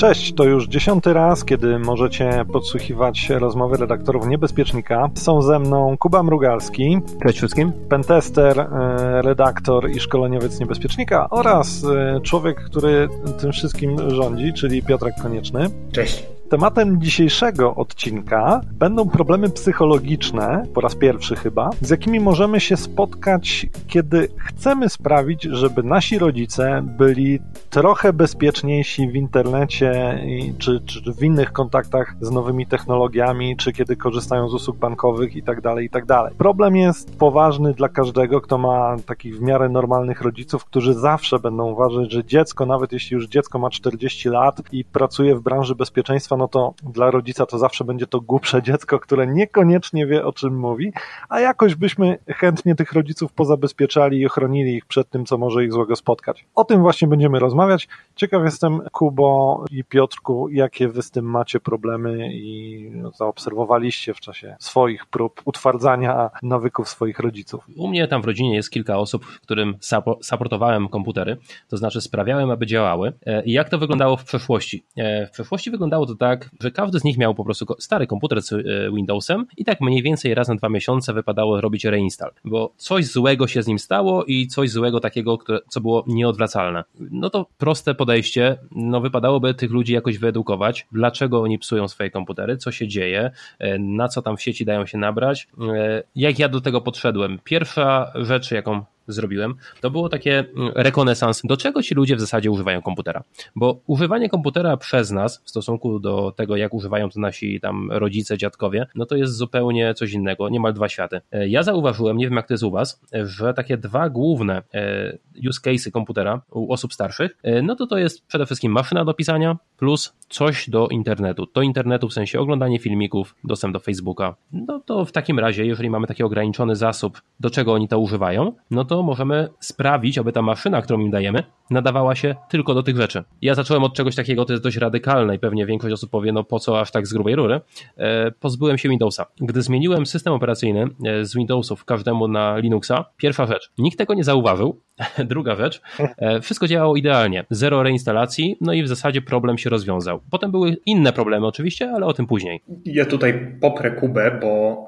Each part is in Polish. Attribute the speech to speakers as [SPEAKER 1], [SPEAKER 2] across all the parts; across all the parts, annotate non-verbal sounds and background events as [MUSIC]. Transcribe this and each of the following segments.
[SPEAKER 1] Cześć, to już dziesiąty raz, kiedy możecie podsłuchiwać rozmowy redaktorów Niebezpiecznika. Są ze mną Kuba Mrugalski.
[SPEAKER 2] Cześć wszystkim.
[SPEAKER 1] Pentester, e, redaktor i szkoleniowiec Niebezpiecznika oraz e, człowiek, który tym wszystkim rządzi, czyli Piotrek Konieczny.
[SPEAKER 3] Cześć.
[SPEAKER 1] Tematem dzisiejszego odcinka będą problemy psychologiczne, po raz pierwszy chyba, z jakimi możemy się spotkać, kiedy chcemy sprawić, żeby nasi rodzice byli trochę bezpieczniejsi w internecie czy, czy w innych kontaktach z nowymi technologiami, czy kiedy korzystają z usług bankowych i tak dalej, i tak. Problem jest poważny dla każdego, kto ma takich w miarę normalnych rodziców, którzy zawsze będą uważać, że dziecko, nawet jeśli już dziecko ma 40 lat i pracuje w branży bezpieczeństwa, no to dla rodzica to zawsze będzie to głupsze dziecko, które niekoniecznie wie o czym mówi, a jakoś byśmy chętnie tych rodziców pozabezpieczali i ochronili ich przed tym, co może ich złego spotkać. O tym właśnie będziemy rozmawiać. Ciekaw jestem, Kubo i Piotrku, jakie wy z tym macie problemy i zaobserwowaliście w czasie swoich prób utwardzania nawyków swoich rodziców.
[SPEAKER 2] U mnie tam w rodzinie jest kilka osób, którym supportowałem komputery, to znaczy sprawiałem, aby działały. E, I jak to wyglądało w przeszłości? E, w przeszłości wyglądało to tak, że każdy z nich miał po prostu stary komputer z e, Windowsem i tak mniej więcej raz na dwa miesiące wypadało robić reinstall, bo coś złego się z nim stało i coś złego takiego, co było nieodwracalne. No to proste podejście, no wypadałoby tych ludzi jakoś wyedukować, dlaczego oni psują swoje komputery, co się dzieje, e, na co tam w sieci dają się nabrać. E, jak ja do tego podszedłem? Pierwsza rzecz, jaką zrobiłem, to było takie mm, rekonesans, do czego ci ludzie w zasadzie używają komputera. Bo używanie komputera przez nas, w stosunku do tego, jak używają to nasi tam rodzice, dziadkowie, no to jest zupełnie coś innego, niemal dwa światy. E, ja zauważyłem, nie wiem jak to jest u was, że takie dwa główne e, use cases komputera u osób starszych, e, no to to jest przede wszystkim maszyna do pisania plus coś do internetu. Do internetu w sensie oglądanie filmików, dostęp do Facebooka. No to w takim razie, jeżeli mamy taki ograniczony zasób, do czego oni to używają, no to możemy sprawić, aby ta maszyna, którą im dajemy, nadawała się tylko do tych rzeczy. Ja zacząłem od czegoś takiego, to jest dość radykalne i pewnie większość osób powie, no po co aż tak z grubej rury. E, pozbyłem się Windowsa. Gdy zmieniłem system operacyjny e, z Windowsów każdemu na Linuxa, pierwsza rzecz, nikt tego nie zauważył. [LAUGHS] Druga rzecz, e, wszystko działało idealnie. Zero reinstalacji, no i w zasadzie problem się rozwiązał. Potem były inne problemy oczywiście, ale o tym później.
[SPEAKER 3] Ja tutaj poprę Kubę, bo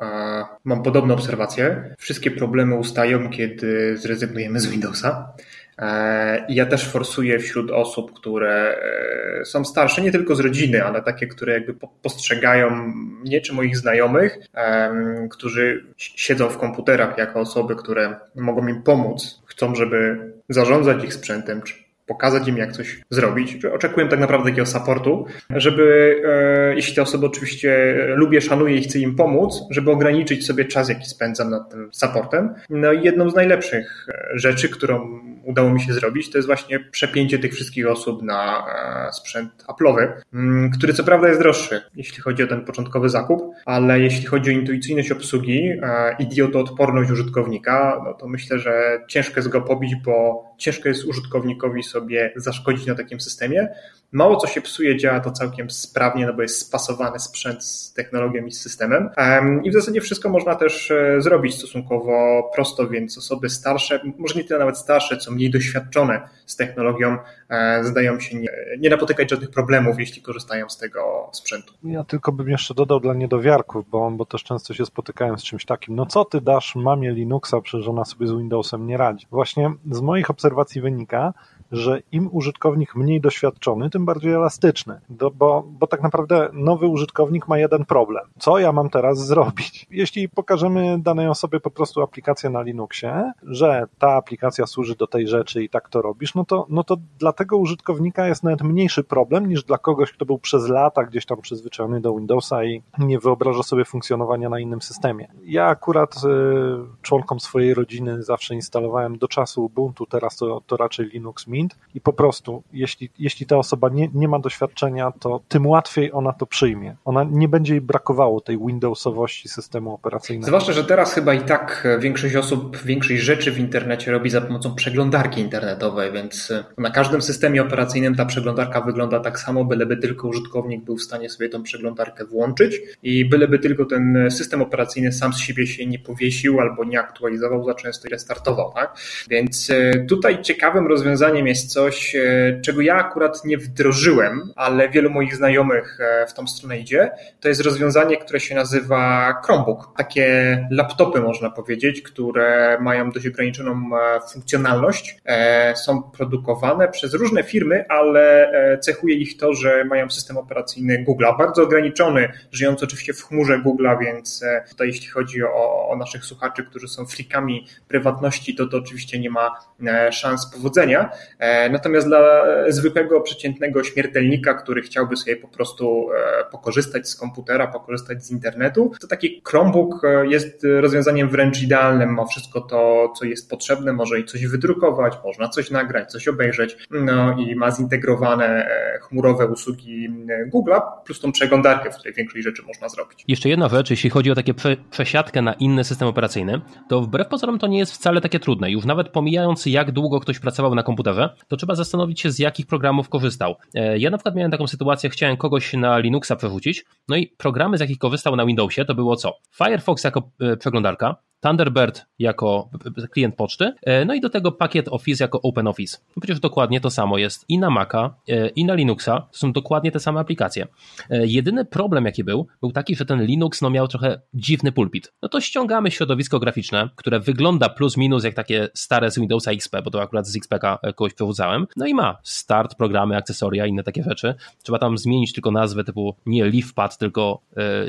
[SPEAKER 3] mam podobne obserwacje. Wszystkie problemy ustają, kiedy zrezygnujemy z Windowsa. E, ja też forsuję wśród osób, które e, są starsze, nie tylko z rodziny, ale takie, które jakby postrzegają mnie czy moich znajomych, którzy siedzą w komputerach jako osoby, które mogą im pomóc, chcą, żeby zarządzać ich sprzętem, czy pokazać im, jak coś zrobić. Oczekuję tak naprawdę takiego supportu, żeby, e, jeśli te osoby oczywiście lubię, szanuję i chcę im pomóc, żeby ograniczyć sobie czas, jaki spędzam nad tym supportem. No i jedną z najlepszych rzeczy, którą udało mi się zrobić, to jest właśnie przepięcie tych wszystkich osób na e, sprzęt Apple'owy, mm, który co prawda jest droższy, jeśli chodzi o ten początkowy zakup, ale jeśli chodzi o intuicyjność obsługi e, i idiotoodporność użytkownika, no to myślę, że ciężko jest go pobić, bo ciężko jest użytkownikowi sobie zaszkodzić na takim systemie. Mało co się psuje, działa to całkiem sprawnie, no bo jest spasowany sprzęt z technologią i z systemem. I w zasadzie wszystko można też e, zrobić stosunkowo prosto, więc osoby starsze, może nie tyle nawet starsze, co mniej doświadczone z technologią, e, zdają się nie, nie napotykać żadnych problemów, jeśli korzystają z tego sprzętu.
[SPEAKER 1] Ja tylko bym jeszcze dodał dla niedowiarków, bo, bo też często się spotykałem z czymś takim. No co ty dasz mamie Linuxa, przecież ona sobie z Windowsem nie radzi. Właśnie z moich obserwacji wynika, że im użytkownik mniej doświadczony, tym bardziej elastyczny, bo, bo tak naprawdę nowy użytkownik ma jeden problem. Co ja mam teraz zrobić? Jeśli pokażemy danej osobie po prostu aplikację na Linuxie, że ta aplikacja służy do tej rzeczy i tak to robisz, no to, no to dla tego użytkownika jest nawet mniejszy problem niż dla kogoś, kto był przez lata gdzieś tam przyzwyczajony do Windowsa i nie wyobraża sobie funkcjonowania na innym systemie. Ja akurat y, członkom swojej rodziny zawsze instalowałem do czasu Ubuntu, teraz to, to raczej Linux Mint, i po prostu, jeśli, jeśli ta osoba nie, nie ma doświadczenia, to tym łatwiej ona to przyjmie. Ona nie będzie jej brakowało tej Windowsowości systemu operacyjnego.
[SPEAKER 3] Zwłaszcza, że teraz chyba i tak większość osób większość rzeczy w internecie robi za pomocą przeglądarki internetowej, więc na każdym systemie operacyjnym ta przeglądarka wygląda tak samo, byleby tylko użytkownik był w stanie sobie tą przeglądarkę włączyć i byleby tylko ten system operacyjny sam z siebie się nie powiesił albo nie aktualizował za często i restartował. Tak? Więc e, tutaj ciekawym rozwiązaniem jest jest coś, e, czego ja akurat nie wdrożyłem, ale wielu moich znajomych e, w tą stronę idzie. To jest rozwiązanie, które się nazywa Chromebook. Takie laptopy, można powiedzieć, które mają dość ograniczoną funkcjonalność. Są produkowane przez różne firmy, ale cechuje ich to, że mają system operacyjny Google'a, bardzo ograniczony, żyjący oczywiście w chmurze Google'a, więc tutaj jeśli chodzi o, o naszych słuchaczy, którzy są frikami prywatności, to to oczywiście nie ma e, szans powodzenia. E, natomiast dla zwykłego, przeciętnego śmiertelnika, który chciałby sobie po prostu e, pokorzystać z komputera, pokorzystać z internetu, to taki Chromebook jest rozwiązaniem wręcz idealnym. Ma wszystko to, co jest potrzebne, może i coś wydrukować, można coś nagrać, coś obejrzeć, no i ma zintegrowane chmurowe usługi Google'a, plus tą przeglądarkę, w której większość rzeczy można zrobić.
[SPEAKER 2] Jeszcze jedna rzecz, jeśli chodzi o takie prze przesiadkę na inny system operacyjny, to wbrew pozorom to nie jest wcale takie trudne. Już nawet pomijając, jak długo ktoś pracował na komputerze, to trzeba zastanowić się, z jakich programów korzystał. E, ja na przykład miałem taką sytuację, chciałem kogoś na Linuxa przerzucić, no i programy, z jakich korzystał na Windowsie, to było co? Firefox jako e, przeglądarka, Thunderbird jako klient poczty, e, no i do tego pakiet Office jako OpenOffice. No przecież dokładnie to samo jest i na Maca, e, i na Linuxa, to są dokładnie te same aplikacje. E, jedyny problem jaki był, był taki, że ten Linux no, miał trochę dziwny pulpit. No to ściągamy środowisko graficzne, które wygląda plus minus jak takie stare z Windowsa XP, bo to akurat z XPK kogoś przewódzałem, no i ma start, programy, akcesoria, inne takie rzeczy. Trzeba tam zmienić tylko nazwę typu nie LeafPad, tylko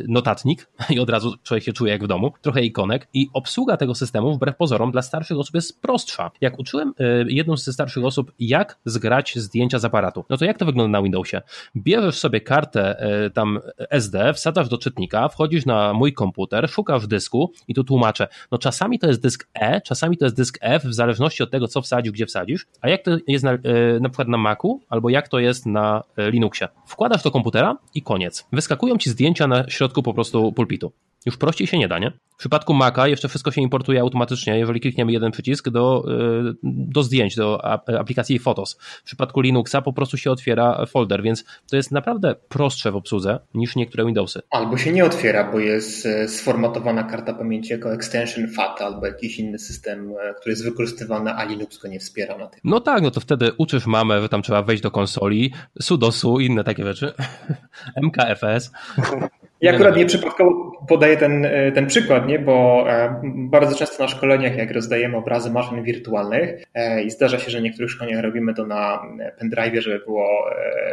[SPEAKER 2] notatnik [LAUGHS] i od razu człowiek się czuje jak w domu, trochę ikonek i obsługa tego systemu, wbrew pozorom, dla starszych osób jest prostsza. Jak uczyłem y, jedną ze starszych osób, jak zgrać zdjęcia z aparatu, no to jak to wygląda na Windowsie? Bierzesz sobie kartę y, tam SD, wsadzasz do czytnika, wchodzisz na mój komputer, szukasz dysku i tu tłumaczę. No czasami to jest dysk E, czasami to jest dysk F, w zależności od tego, co wsadzisz, gdzie wsadzisz, a jak to jest na, y, na przykład na Macu, albo jak to jest na Linuxie. Wkładasz do komputera i koniec. Wyskakują ci zdjęcia na środku po prostu pulpitu. Już prościej się nie da, nie? W przypadku Maca jeszcze wszystko się importuje automatycznie, jeżeli klikniemy jeden przycisk do, y, do zdjęć, do aplikacji Photos. W przypadku Linuxa po prostu się otwiera folder, więc to jest naprawdę prostsze w obsłudze niż niektóre Windowsy.
[SPEAKER 3] Albo się nie otwiera, bo jest e, sformatowana karta pamięci jako extension FAT albo jakiś inny system, e, który jest wykorzystywany, a Linux go nie wspiera na tym.
[SPEAKER 2] No tak, no to wtedy uczysz mamę, że tam trzeba wejść do konsoli, sudosu i inne takie rzeczy. [LAUGHS] MKFS. [LAUGHS]
[SPEAKER 3] Ja akurat nieprzypadkowo podaję ten, e, ten przykład, nie? bo e, bardzo często na szkoleniach, jak rozdajemy obrazy maszyn wirtualnych e, i zdarza się, że w niektórych szkoleniach robimy to na pendrive, żeby było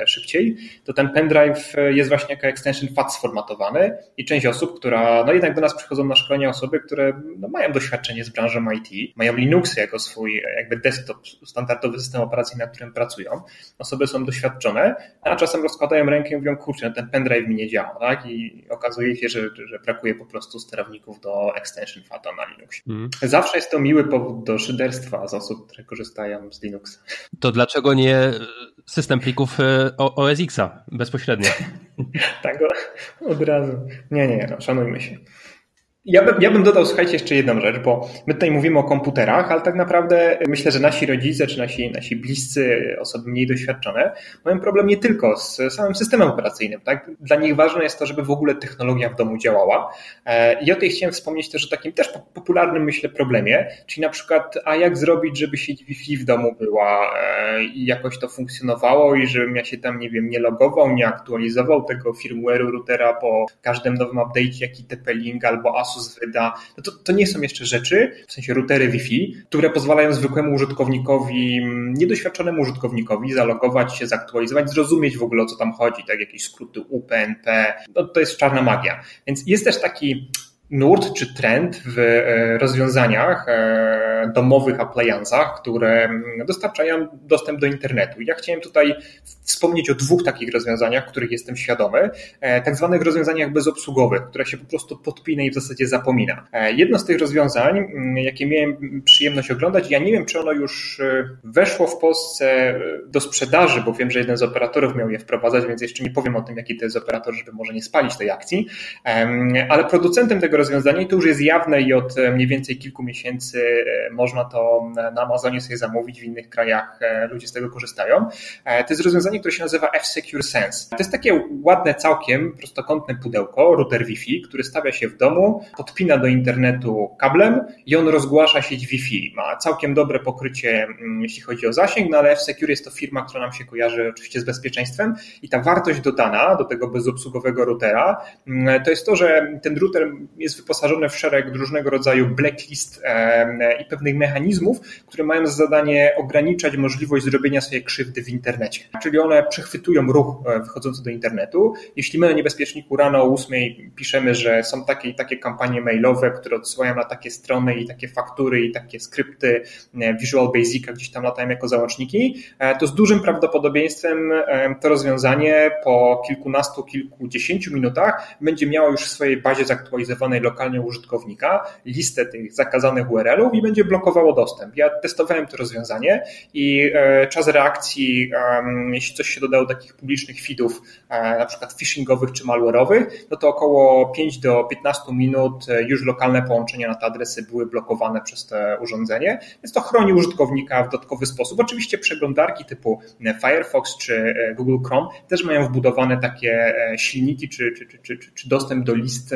[SPEAKER 3] szybciej, to ten pendrive jest właśnie jako extension FAT sformatowany i część osób, która, no jednak do nas przychodzą na szkolenia osoby, które no, mają doświadczenie z branżą IT, mają Linuxy jako swój jakby desktop, standardowy system operacyjny, na którym pracują. Osoby są doświadczone, a czasem rozkładają rękę i mówią, kurczę, no ten pendrive mi nie działa, tak? I okazuje się, że, że brakuje po prostu sterowników do extension FATA na Linuxie. Mm. Zawsze jest to miły powód do szyderstwa z osób, które korzystają z Linuxa.
[SPEAKER 2] To dlaczego nie system plików e, OS Xa bezpośrednio? [LAUGHS]
[SPEAKER 3] tak, od razu. Nie, nie, no, szanujmy się. Ja bym, ja bym dodał, słuchajcie, jeszcze jedną rzecz, bo my tutaj mówimy o komputerach, ale tak naprawdę myślę, że nasi rodzice czy nasi, nasi bliscy, osoby mniej doświadczone, mają problem nie tylko z samym systemem operacyjnym. Tak? Dla nich ważne jest to, żeby w ogóle technologia w domu działała. E, I o tej chciałem wspomnieć też o takim też popularnym, myślę, problemie, czyli na przykład, a jak zrobić, żeby sieć Wi-Fi w domu była e, i jakoś to funkcjonowało i żebym ja się tam, nie wiem, nie logował, nie aktualizował tego firmware'u routera po każdym nowym update'cie, jaki TP-Link albo ASUS Asus wyda, no to, to nie są jeszcze rzeczy, w sensie routery Wi-Fi, które pozwalają zwykłemu użytkownikowi, mm, niedoświadczonemu użytkownikowi zalogować się, zaktualizować, zrozumieć w ogóle o co tam chodzi, tak? Jakieś skróty UPnP, no to jest czarna magia. Więc jest też taki nurt czy trend w e, rozwiązaniach e, domowych, appliance'ach, które mm, dostarczają dostęp do internetu. Ja chciałem tutaj wspomnieć o dwóch takich rozwiązaniach, których jestem świadomy, e, tak zwanych rozwiązaniach bezobsługowych, które się po prostu podpina i w zasadzie zapomina. Jedno z tych rozwiązań, mm, jakie miałem przyjemność oglądać, ja nie wiem, czy ono już weszło w Polsce do sprzedaży, bo wiem, że jeden z operatorów miał je wprowadzać, więc jeszcze nie powiem o tym, jaki to jest operator, żeby może nie spalić tej akcji, ale producentem tego rozwiązanie to już jest jawne i od mniej więcej kilku miesięcy można to na Amazonie sobie zamówić, w innych krajach ludzie z tego korzystają. To jest rozwiązanie, które się nazywa F-Secure Sense. To jest takie ładne całkiem prostokątne pudełko, router Wi-Fi, który stawia się w domu, podpina do internetu kablem i on rozgłasza sieć Wi-Fi. Ma całkiem dobre pokrycie, mm, jeśli chodzi o zasięg, no ale F-Secure jest to firma, która nam się kojarzy oczywiście z bezpieczeństwem i ta wartość dodana do tego bezobsługowego routera mm, to jest to, że ten router jest wyposażony w szereg różnego rodzaju blacklist i pewnych mechanizmów, które mają za zadanie ograniczać możliwość zrobienia sobie krzywdy w internecie. Czyli one przechwytują ruch e, wychodzący do internetu. Jeśli my na niebezpieczniku rano o 8 piszemy, że są takie i takie kampanie mailowe, które odsyłają na takie strony i takie faktury i takie skrypty e, Visual Basica gdzieś tam latają jako załączniki, e, to z dużym prawdopodobieństwem to rozwiązanie po kilkunastu, kilkudziesięciu minutach będzie miało już w swojej bazie lokalnie użytkownika listę tych zakazanych URL-ów i będzie blokowało dostęp. Ja testowałem to rozwiązanie i czas reakcji, jeśli coś się dodało do takich publicznych feedów, na przykład phishingowych czy malware'owych, no to około 5 do 15 minut e, już lokalne połączenia na te adresy były blokowane przez to urządzenie, więc to chroni użytkownika w dodatkowy sposób. Oczywiście przeglądarki typu Firefox czy e, Google Chrome też mają wbudowane takie e, silniki czy, czy, czy, czy, dostęp do list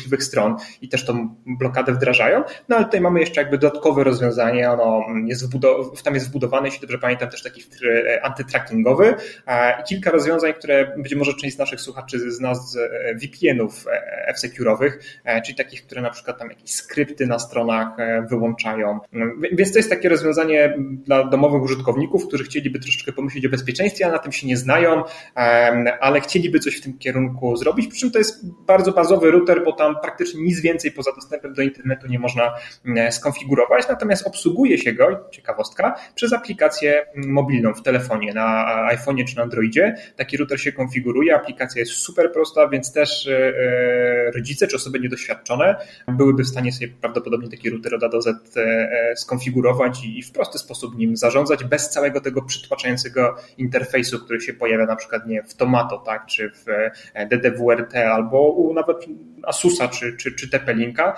[SPEAKER 3] złośliwych stron i też tą blokadę wdrażają, no ale tutaj mamy jeszcze jakby dodatkowe rozwiązanie, ono jest wbudowane, tam jest wbudowany, jeśli dobrze pamiętam, też taki antytrackingowy. I kilka rozwiązań, które być może część z naszych słuchaczy zna z VPN-ów F-secure'owych, e, czyli takich, które na przykład tam jakieś skrypty na stronach e, wyłączają. Więc to jest takie rozwiązanie dla domowych użytkowników, którzy chcieliby troszeczkę pomyśleć o bezpieczeństwie, a na tym się nie znają, ale chcieliby coś w tym kierunku zrobić, przy czym to jest bardzo bazowy router, bo tam praktycznie nic więcej poza dostępem do internetu nie można skonfigurować, natomiast obsługuje się go, ciekawostka, przez aplikację mobilną w telefonie, na iPhone'ie czy na Androidzie. Taki router się konfiguruje, aplikacja jest super prosta, więc też e, e, rodzice czy osoby niedoświadczone byłyby w stanie sobie prawdopodobnie taki router od A do Z e, skonfigurować i w prosty sposób nim zarządzać, bez całego tego przytłaczającego interfejsu, który się pojawia na przykład nie w Tomato, tak, czy w DDWRT albo u nawet Czy, czy, czy TP-Linka,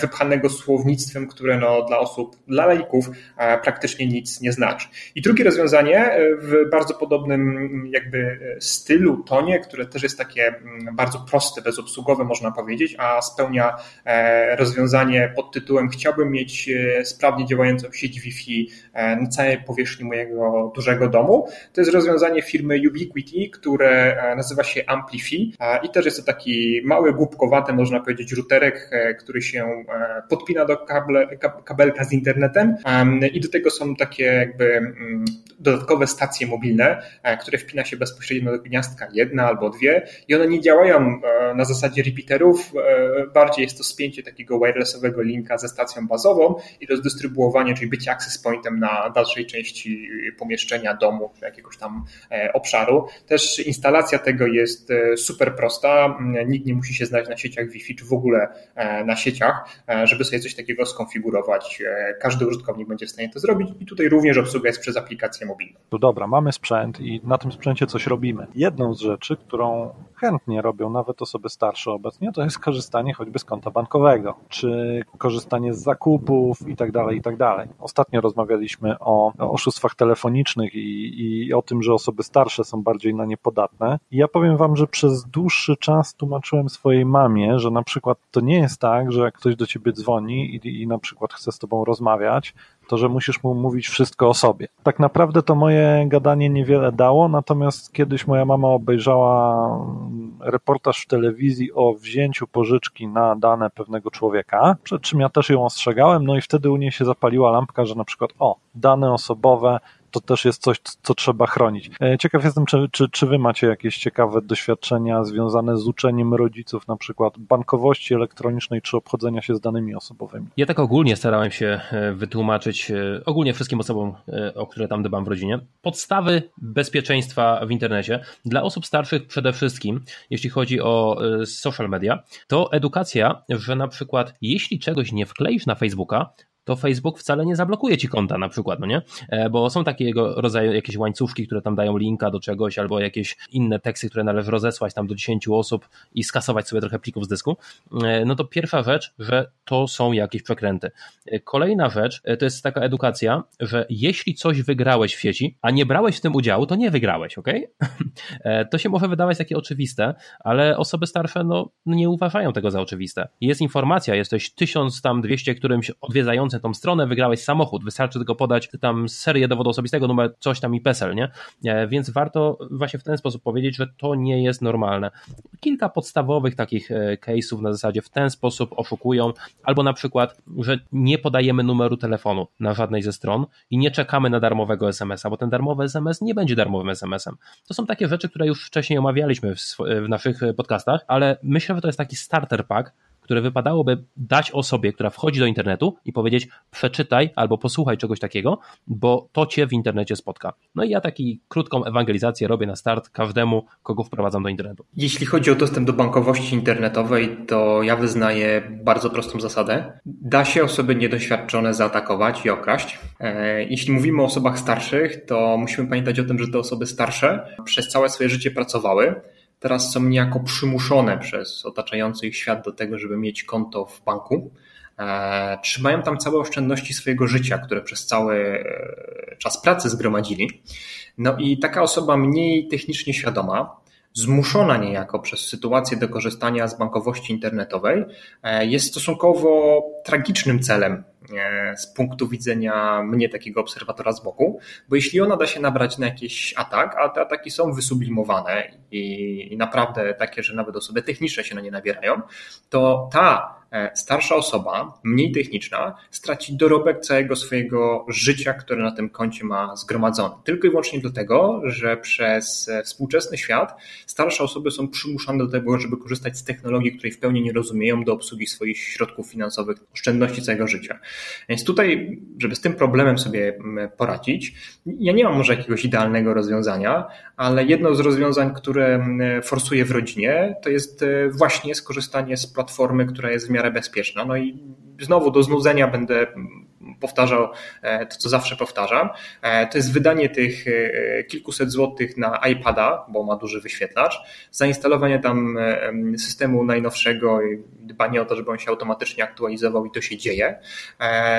[SPEAKER 3] wypchanego słownictwem, które no, dla osób, dla laików praktycznie nic nie znaczy. I drugie rozwiązanie w bardzo podobnym jakby stylu, tonie, które też jest takie mm, bardzo proste, bezobsługowe można powiedzieć, a spełnia e, rozwiązanie pod tytułem chciałbym mieć e, sprawnie działającą sieć Wi-Fi e, na całej powierzchni mojego dużego domu. To jest rozwiązanie firmy Ubiquiti, które nazywa się Amplify i też jest to taki mały, głupkowaty, można powiedzieć, routerek, który się podpina do kable, kabelka z internetem i do tego są takie jakby mm, dodatkowe stacje mobilne, które wpina się bezpośrednio do gniazdka, jedna albo dwie i one nie działają e, na zasadzie repeaterów, e, bardziej jest to spięcie takiego wirelessowego linka ze stacją bazową i rozdystrybuowanie, czyli bycie access pointem na dalszej części pomieszczenia, domu czy jakiegoś tam e, obszaru. Też instalacja tego jest super prosta, nikt nie musi się znać na sieciach Wi-Fi czy w ogóle na sieciach, żeby sobie coś takiego skonfigurować. Każdy użytkownik będzie w stanie to zrobić i tutaj również obsługa jest przez aplikację mobilną.
[SPEAKER 1] No dobra, mamy sprzęt i na tym sprzęcie coś robimy. Jedną z rzeczy, którą chętnie robią nawet osoby starsze obecnie, to jest korzystanie choćby z konta bankowego, czy korzystanie z zakupów i tak dalej, i tak dalej. Ostatnio rozmawialiśmy o oszustwach telefonicznych i, i o tym, że osoby starsze są bardziej na nie podatne. I ja powiem wam, że przez dłuższy czas tłumaczyłem swojej mamie, że na przykład to nie jest tak, że jak ktoś do ciebie dzwoni i, i na przykład chce z tobą rozmawiać, to że musisz mu mówić wszystko o sobie. Tak naprawdę to moje gadanie niewiele dało, natomiast kiedyś moja mama obejrzała reportaż w telewizji o wzięciu pożyczki na dane pewnego człowieka, przed czym ja też ją ostrzegałem, no i wtedy u niej się zapaliła lampka, że na przykład o, dane osobowe to też jest coś, co trzeba chronić. E, ciekaw jestem, czy, czy, czy wy macie jakieś ciekawe doświadczenia związane z uczeniem rodziców, na przykład bankowości elektronicznej, czy obchodzenia się z danymi osobowymi?
[SPEAKER 2] Ja tak ogólnie starałem się e, wytłumaczyć, e, ogólnie wszystkim osobom, o które tam dbam w rodzinie, podstawy bezpieczeństwa w internecie. Dla osób starszych przede wszystkim, jeśli chodzi o social media, to edukacja, że na przykład jeśli czegoś nie wkleisz na Facebooka, to Facebook wcale nie zablokuje ci konta na przykład, no nie? E, bo są takiego rodzaju jakieś łańcuszki, które tam dają linka do czegoś albo jakieś inne teksty, które należy rozesłać tam do 10 osób i skasować sobie trochę plików z dysku. E, no to pierwsza rzecz, że to są jakieś przekręty. E, kolejna rzecz to jest taka edukacja, że jeśli coś wygrałeś w sieci, a nie brałeś w tym udziału, to nie wygrałeś, ok? [LAUGHS] To się może wydawać takie oczywiste, ale osoby starsze no, nie uważają tego za oczywiste. Jest informacja, jesteś 1000 tam 200 którymś odwiedzającym tą stronę, wygrałeś samochód, wystarczy tylko podać tam serię dowodu osobistego, numer coś tam i PESEL, nie? E, więc warto właśnie w ten sposób powiedzieć, że to nie jest normalne. Kilka podstawowych takich e, case'ów na zasadzie w ten sposób oszukują, albo na przykład, że nie podajemy numeru telefonu na żadnej ze stron i nie czekamy na darmowego SMS-a, bo ten darmowy SMS nie będzie darmowym SMS-em. To są takie rzeczy, które już wcześniej omawialiśmy w, w naszych podcastach, ale myślę, że to jest taki starter pack, które wypadałoby dać osobie, która wchodzi do internetu i powiedzieć przeczytaj albo posłuchaj czegoś takiego, bo to cię w internecie spotka. No i ja taki krótką ewangelizację robię na start każdemu, kogo wprowadzam do internetu.
[SPEAKER 3] Jeśli chodzi o dostęp do bankowości internetowej, to ja wyznaję bardzo prostą zasadę. Da się osoby niedoświadczone zaatakować i okraść. E, jeśli mówimy o osobach starszych, to musimy pamiętać o tym, że te osoby starsze przez całe swoje życie pracowały teraz są niejako przymuszone przez otaczający ich świat do tego, żeby mieć konto w banku. E, trzymają tam całe oszczędności swojego życia, które przez cały e, czas pracy zgromadzili. No i taka osoba mniej technicznie świadoma, zmuszona niejako przez sytuację do korzystania z bankowości internetowej, e, jest stosunkowo tragicznym celem z punktu widzenia mnie, takiego obserwatora z boku, bo jeśli ona da się nabrać na jakiś atak, a te ataki są wysublimowane i, naprawdę takie, że nawet osoby techniczne się na nie nabierają, to ta e, starsza osoba, mniej techniczna, straci dorobek całego swojego życia, które na tym koncie ma zgromadzone. Tylko i wyłącznie dlatego, że przez e, współczesny świat starsze osoby są przymuszane do tego, żeby korzystać z technologii, której w pełni nie rozumieją do obsługi swoich środków finansowych, oszczędności całego życia. Więc tutaj, żeby z tym problemem sobie poradzić, ja nie mam może jakiegoś idealnego rozwiązania, ale jedno z rozwiązań, które forsuję w rodzinie, to jest e, właśnie skorzystanie z platformy, która jest w miarę bezpieczna. No i znowu do znudzenia będę powtarzał e, to, co zawsze powtarzam. E, to jest wydanie tych e, kilkuset złotych na iPada, bo ma duży wyświetlacz, zainstalowanie tam systemu najnowszego i dbanie o to, żeby on się automatycznie aktualizował i to się dzieje,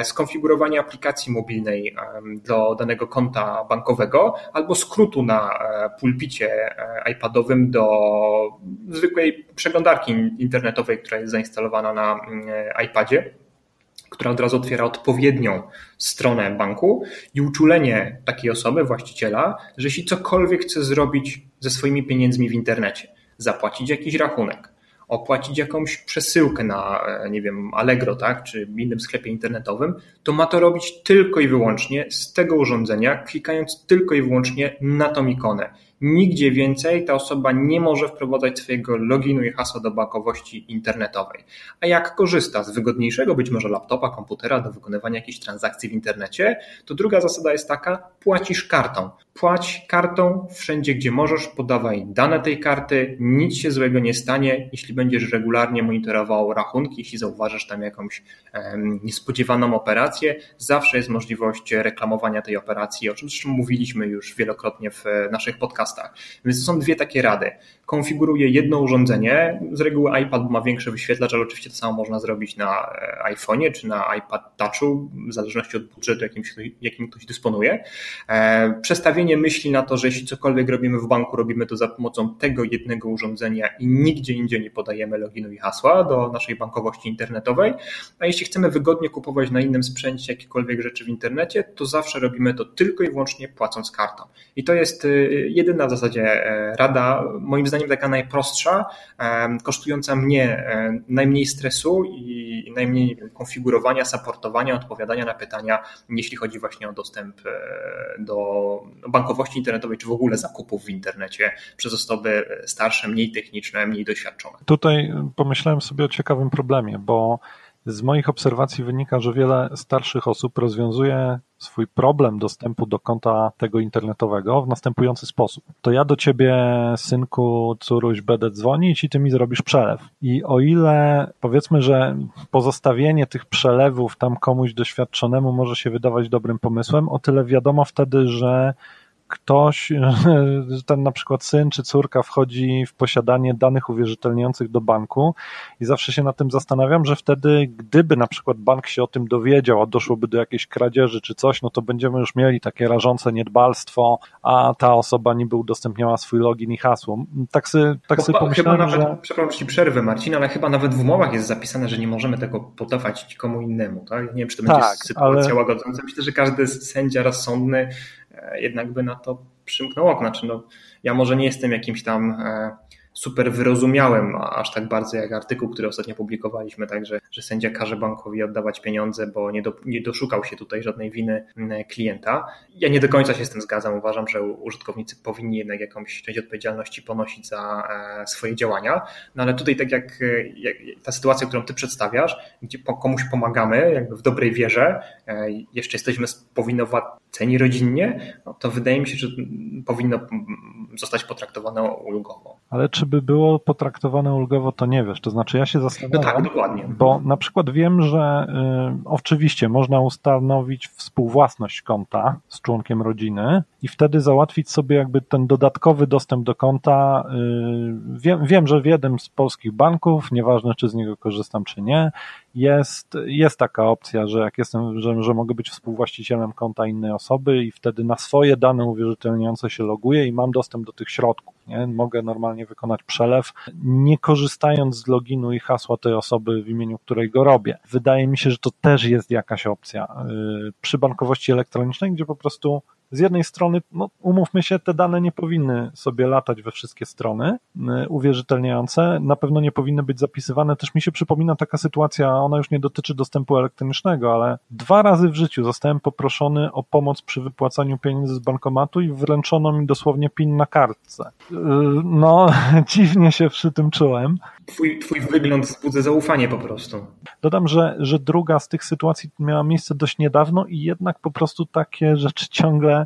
[SPEAKER 3] skonfigurowanie aplikacji mobilnej do danego konta bankowego albo skrótu na pulpicie iPadowym do zwykłej przeglądarki internetowej, która jest zainstalowana na iPadzie która od razu otwiera odpowiednią stronę banku i uczulenie takiej osoby, właściciela, że jeśli cokolwiek chce zrobić ze swoimi pieniędzmi w internecie, zapłacić jakiś rachunek, opłacić jakąś przesyłkę na, e, nie wiem, Allegro, tak, czy innym sklepie internetowym, to ma to robić tylko i wyłącznie z tego urządzenia, klikając tylko i wyłącznie na tą ikonę. Nigdzie więcej ta osoba nie może wprowadzać swojego loginu i hasła do bankowości internetowej. A jak korzysta z wygodniejszego być może laptopa, komputera do wykonywania jakichś transakcji w internecie, to druga zasada jest taka, płacisz kartą. Płać kartą wszędzie, gdzie możesz, podawaj dane tej karty, nic się złego nie stanie, jeśli będziesz regularnie monitorował rachunki, jeśli zauważysz tam jakąś niespodziewaną operację, zawsze jest możliwość reklamowania tej operacji, o czym zresztą mówiliśmy już wielokrotnie w naszych podcastach. Więc to są dwie takie rady. Konfiguruję jedno urządzenie, z reguły iPad ma większy wyświetlacz, ale oczywiście to samo można zrobić na e, iPhone'ie czy na iPad Touchu, w zależności od budżetu, jakim, jakim ktoś dysponuje. E, przestawienie myśli na to, że jeśli cokolwiek robimy w banku, robimy to za pomocą tego jednego urządzenia i nigdzie indziej nie podajemy loginu i hasła do naszej bankowości internetowej. A jeśli chcemy wygodnie kupować na innym sprzęcie jakiekolwiek rzeczy w internecie, to zawsze robimy to tylko i wyłącznie płacąc kartą. I to jest y, jedyna w zasadzie e, rada, moim zdaniem taka najprostsza, e, kosztująca mnie e, najmniej stresu i najmniej konfigurowania, supportowania, odpowiadania na pytania, jeśli chodzi właśnie o dostęp do bankowości internetowej, czy w ogóle zakupów w internecie przez osoby starsze, mniej techniczne, mniej doświadczone.
[SPEAKER 1] Tutaj pomyślałem sobie o ciekawym problemie, bo z moich obserwacji wynika, że wiele starszych osób rozwiązuje swój problem dostępu do konta tego internetowego w następujący sposób. To ja do ciebie, synku, córuś, będę dzwonić i ty mi zrobisz przelew. I o ile powiedzmy, że pozostawienie tych przelewów tam komuś doświadczonemu może się wydawać dobrym pomysłem, o tyle wiadomo wtedy, że ktoś, [LAUGHS] ten na przykład syn czy córka wchodzi w posiadanie danych uwierzytelniających do banku i zawsze się nad tym zastanawiam, że wtedy gdyby na przykład bank się o tym dowiedział, a doszłoby do jakiejś kradzieży czy coś, no to będziemy już mieli takie rażące niedbalstwo, a ta osoba niby udostępniała swój login i hasło. Tak sobie, tak sobie pomyślałem,
[SPEAKER 3] chyba nawet,
[SPEAKER 1] że...
[SPEAKER 3] Przepraszam ci przerwę Marcin, ale chyba nawet w umowach jest zapisane, że nie możemy tego podawać komu innemu, tak? Nie wiem, czy to tak, będzie sytuacja ale... łagodząca. Myślę, że każdy sędzia rozsądny jednak by na to przymknął oko. Znaczy, no, ja może nie jestem jakimś tam e, super wyrozumiałem aż tak bardzo jak artykuł, który ostatnio publikowaliśmy, także, że sędzia każe bankowi oddawać pieniądze, bo nie, do, nie doszukał się tutaj żadnej winy klienta. Ja nie do końca się z tym zgadzam. Uważam, że użytkownicy powinni jednak jakąś część odpowiedzialności ponosić za e, swoje działania. No ale tutaj tak jak, jak ta sytuacja, którą ty przedstawiasz, gdzie komuś pomagamy jakby w dobrej wierze, jeszcze jesteśmy spowinowaceni rodzinnie, no to wydaje mi się, że powinno zostać potraktowane ulgowo.
[SPEAKER 1] Ale czy by było potraktowane ulgowo, to nie wiesz. To znaczy, ja się zastanawiam.
[SPEAKER 3] No tak, dokładnie.
[SPEAKER 1] Bo na przykład wiem, że y, oczywiście można ustanowić współwłasność konta z członkiem rodziny i wtedy załatwić sobie jakby ten dodatkowy dostęp do konta. Y, wiem, wiem, że w jednym z polskich banków, nieważne czy z niego korzystam, czy nie, jest, jest taka opcja, że jak jestem, że, że mogę być współwłaścicielem konta innej osoby i wtedy na swoje dane uwierzytelniające się loguję i mam dostęp do tych środków. Nie? Mogę normalnie wykonać przelew, nie korzystając z loginu i hasła tej osoby, w imieniu której go robię. Wydaje mi się, że to też jest jakaś opcja. Y, przy bankowości elektronicznej, gdzie po prostu z jednej strony, no, umówmy się, te dane nie powinny sobie latać we wszystkie strony y, uwierzytelniające, na pewno nie powinny być zapisywane. Też mi się przypomina taka sytuacja, ona już nie dotyczy dostępu elektronicznego, ale dwa razy w życiu zostałem poproszony o pomoc przy wypłacaniu pieniędzy z bankomatu i wręczono mi dosłownie PIN na kartce. Y, no, [LAUGHS] dziwnie się przy tym czułem.
[SPEAKER 3] Twój, twój wygląd wzbudza zaufanie po prostu.
[SPEAKER 1] Dodam, że, że druga z tych sytuacji miała miejsce dość niedawno i jednak po prostu takie rzeczy ciągle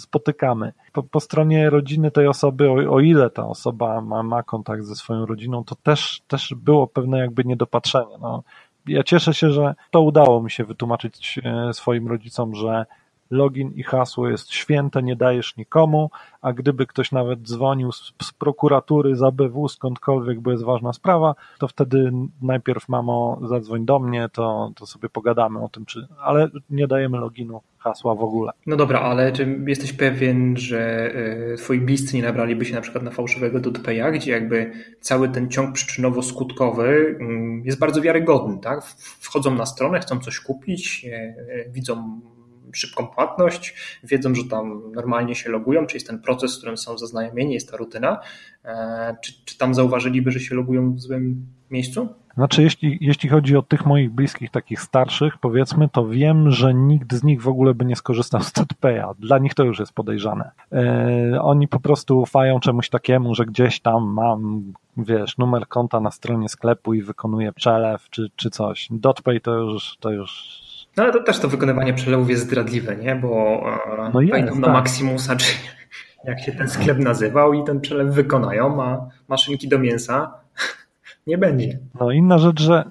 [SPEAKER 1] spotykamy. Po, po stronie rodziny tej osoby, o, o ile ta osoba ma, ma kontakt ze swoją rodziną, to też, też było pewne jakby niedopatrzenie. No, ja cieszę się, że to udało mi się wytłumaczyć e, swoim rodzicom, że login i hasło jest święte, nie dajesz nikomu, a gdyby ktoś nawet dzwonił z, z prokuratury, z ABW, skądkolwiek, bo jest ważna sprawa, to wtedy najpierw mamo zadzwoń do mnie, to, to sobie pogadamy o tym, czy, ale nie dajemy loginu, hasła w ogóle.
[SPEAKER 3] No dobra, ale czy jesteś pewien, że e, twoi bliscy nie nabraliby się na przykład na fałszywego DotPaya, gdzie jakby cały ten ciąg przyczynowo-skutkowy mm, jest bardzo wiarygodny, tak? Wchodzą na stronę, chcą coś kupić, e, e, widzą szybką płatność, wiedzą, że tam normalnie się logują, czy jest ten proces, z którym są zaznajomieni, jest ta rutyna. Czy, czy tam zauważyliby, że się logują w złym miejscu?
[SPEAKER 1] Znaczy, jeśli, jeśli chodzi o tych moich bliskich, takich starszych, powiedzmy, to wiem, że nikt z nich w ogóle by nie skorzystał [LAUGHS] z TPA. Dla nich to już jest podejrzane. E, oni po prostu ufają czemuś takiemu, że gdzieś tam mam, wiesz, numer konta na stronie sklepu i wykonuję przelew czy, czy coś. DotPay to już, to już
[SPEAKER 3] no ale to też to wykonywanie przelewów jest zdradliwe, nie? Bo e, no jest, na tak. Maximusa, [LAUGHS] czy jak się ten sklep nazywał i ten przelew wykonają, a maszynki do mięsa nie będzie.
[SPEAKER 1] No inna rzecz, że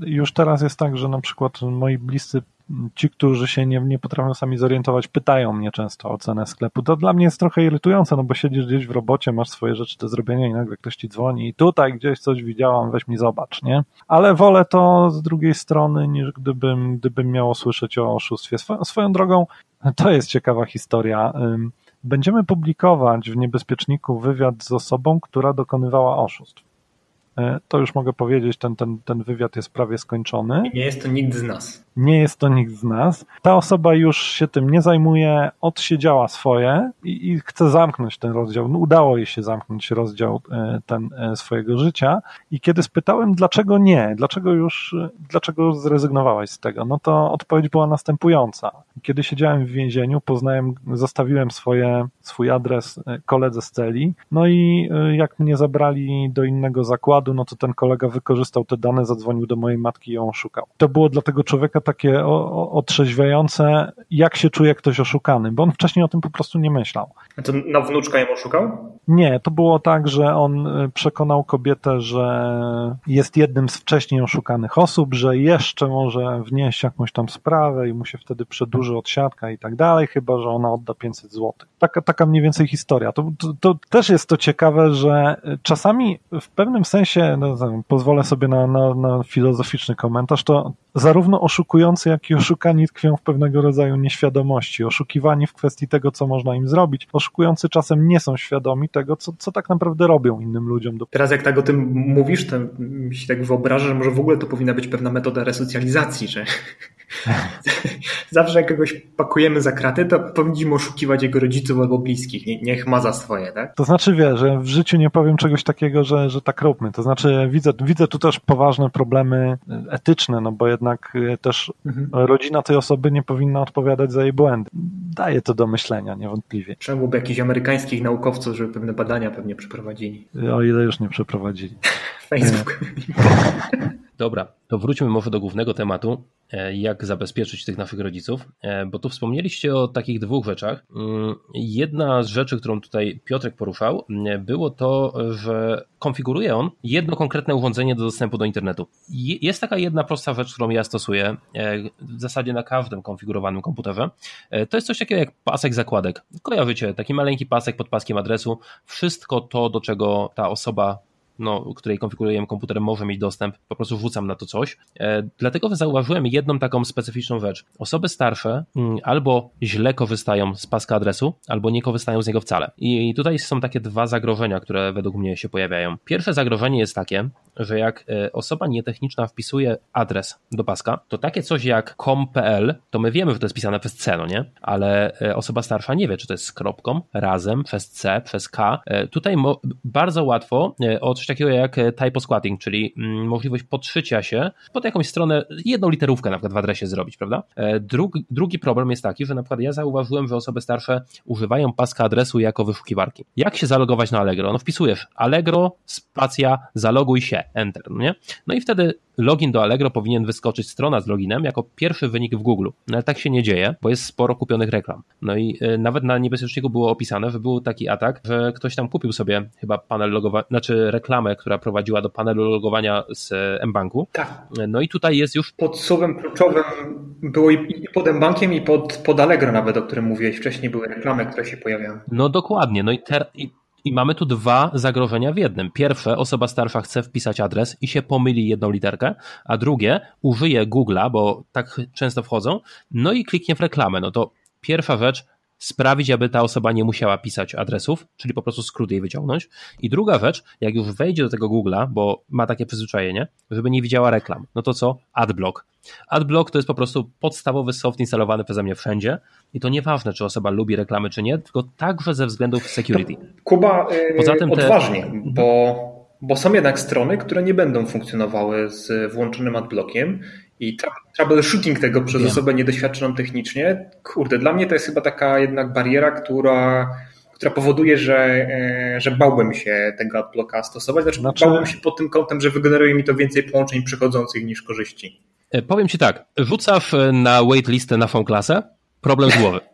[SPEAKER 1] już teraz jest tak, że na przykład moi bliscy ci, którzy się nie, nie potrafią sami zorientować, pytają mnie często o cenę sklepu. To dla mnie jest trochę irytujące, no bo siedzisz gdzieś w robocie, masz swoje rzeczy do zrobienia i nagle ktoś ci dzwoni i tutaj gdzieś coś widziałam, weź mi zobacz, nie? Ale wolę to z drugiej strony, niż gdybym, gdybym miał słyszeć o oszustwie. Swo swoją drogą, [LAUGHS] to jest ciekawa historia. Będziemy publikować w Niebezpieczniku wywiad z osobą, która dokonywała oszustw. E, to już mogę powiedzieć, ten, ten, ten wywiad jest prawie skończony.
[SPEAKER 3] Nie jest to nikt z nas.
[SPEAKER 1] nie jest to nikt z nas. Ta osoba już się tym nie zajmuje, odsiedziała swoje i, i chce zamknąć ten rozdział. No, udało jej się zamknąć rozdział e, ten e, swojego życia i kiedy spytałem, dlaczego nie, dlaczego już, dlaczego zrezygnowałaś z tego, no to odpowiedź była następująca. Kiedy siedziałem w więzieniu, poznałem, zostawiłem swoje, swój adres koledze z celi, no i jak mnie zabrali do innego zakładu, no to ten kolega wykorzystał te dane, zadzwonił do mojej matki i ją oszukał. To było dla tego człowieka takie otrzeźwiające, jak się czuje ktoś oszukany, bo on wcześniej o tym po prostu nie myślał.
[SPEAKER 3] A to na wnuczka ją oszukał?
[SPEAKER 1] Nie, to było tak, że on y, przekonał kobietę, że jest jednym z wcześniej oszukanych osób, że jeszcze może wnieść jakąś tam sprawę i mu się wtedy przedłuży odsiadka i tak dalej, chyba że ona odda 500 zł. Taka, taka mniej więcej historia. To, to, to też jest to ciekawe, że czasami w pewnym sensie, no, pozwolę sobie na, na, na filozoficzny komentarz, to zarówno oszukujący, jak i oszukani tkwią w pewnego rodzaju nieświadomości. Oszukiwani w kwestii tego, co można im zrobić. Oszukujący czasem nie są świadomi tego, co, co tak naprawdę robią innym ludziom.
[SPEAKER 3] Teraz jak tak o tym mówisz, to mi się tak wyobraża, że może w ogóle to powinna być pewna metoda resocjalizacji, że [LAUGHS] zawsze jak kogoś pakujemy za kraty, to powinniśmy oszukiwać jego rodziców albo bliskich. Niech ma za swoje, tak?
[SPEAKER 1] To znaczy, wie, że w życiu nie powiem czegoś takiego, że, że tak róbmy. To znaczy, widzę, widzę tu też poważne problemy etyczne, no bo jednak e, też mhm. rodzina tej osoby nie powinna odpowiadać za jej błędy. Daje to do myślenia, niewątpliwie.
[SPEAKER 3] Trzeba byłoby jakichś amerykańskich naukowców, żeby pewne badania pewnie przeprowadzili.
[SPEAKER 1] O ile już nie przeprowadzili. [LAUGHS]
[SPEAKER 3] Facebook. [LAUGHS]
[SPEAKER 2] Dobra, to wróćmy może do głównego tematu, e, jak zabezpieczyć tych naszych rodziców, e, bo tu wspomnieliście o takich dwóch rzeczach. Mm, jedna z rzeczy, którą tutaj Piotrek poruszał, mm, było to, że konfiguruje on jedno konkretne urządzenie do dostępu do internetu. Jest taka jedna prosta rzecz, którą ja stosuję e, w zasadzie na każdym konfigurowanym komputerze. To jest coś takiego jak pasek zakładek. Kojarzycie, taki maleńki pasek pod paskiem adresu. Wszystko to, do czego ta osoba no, której konfigurujemy komputer, może mieć dostęp, po prostu wrzucam na to coś. E, dlatego zauważyłem jedną taką specyficzną rzecz. Osoby starsze mm, albo źle korzystają z paska adresu, albo nie korzystają z niego wcale. I tutaj są takie dwa zagrożenia, które według mnie się pojawiają. Pierwsze zagrożenie jest takie, że jak e, osoba nietechniczna wpisuje adres do paska, to takie coś jak com.pl, to my wiemy, że to jest pisane przez C, no nie? Ale e, osoba starsza nie wie, czy to jest z kropką, razem, przez C, przez K. Tutaj bardzo łatwo od coś takiego jak e, typo squatting, czyli mm, możliwość podszycia się pod jakąś stronę, jedną literówkę na przykład w adresie zrobić, prawda? E, drugi, drugi problem jest taki, że na przykład ja zauważyłem, że osoby starsze używają paska adresu jako wyszukiwarki. Jak się zalogować na Allegro? No wpisujesz Allegro, spacja, zaloguj się, enter, no nie? No i wtedy login do Allegro powinien wyskoczyć strona z loginem jako pierwszy wynik w Google. No ale tak się nie dzieje, bo jest sporo kupionych reklam. No i y, nawet na niebezpieczniku było opisane, że był taki atak, że ktoś tam kupił sobie chyba panel logowania, znaczy reklamę, która prowadziła do panelu logowania z mBanku.
[SPEAKER 3] Tak.
[SPEAKER 2] No i tutaj jest już...
[SPEAKER 3] Pod słowem kluczowym było i pod mBankiem i pod, pod Allegro nawet, o którym mówiłeś wcześniej, były reklamy, które się pojawiają.
[SPEAKER 2] No dokładnie. No i, ter... i i mamy tu dwa zagrożenia w jednym. Pierwsze, osoba starsza chce wpisać adres i się pomyli jedną literkę, a drugie, użyje Google'a, bo tak często wchodzą, no i kliknie w reklamę. No to pierwsza rzecz, sprawić, aby ta osoba nie musiała pisać adresów, czyli po prostu skrót jej wyciągnąć. I druga rzecz, jak już wejdzie do tego Google'a, bo ma takie przyzwyczajenie, żeby nie widziała reklam, no to co? Adblock. Adblock to jest po prostu podstawowy soft instalowany przeze mnie wszędzie i to nieważne, czy osoba lubi reklamy, czy nie, tylko także ze względów security.
[SPEAKER 3] Kuba, yy, Poza tym odważnie, te... bo, bo są jednak strony, które nie będą funkcjonowały z włączonym adblockiem i troubleshooting tego przez Wiem. osobę niedoświadczoną technicznie, kurde, dla mnie to jest chyba taka jednak bariera, która, która powoduje, że, e, że bałbym się tego adblocka stosować. Znaczy, znaczy, bałbym się pod tym kątem, że wygeneruje mi to więcej połączeń przychodzących niż korzyści.
[SPEAKER 2] E, powiem Ci tak, rzucaw na waitlistę na tą klasę, problem z głowy. [LAUGHS]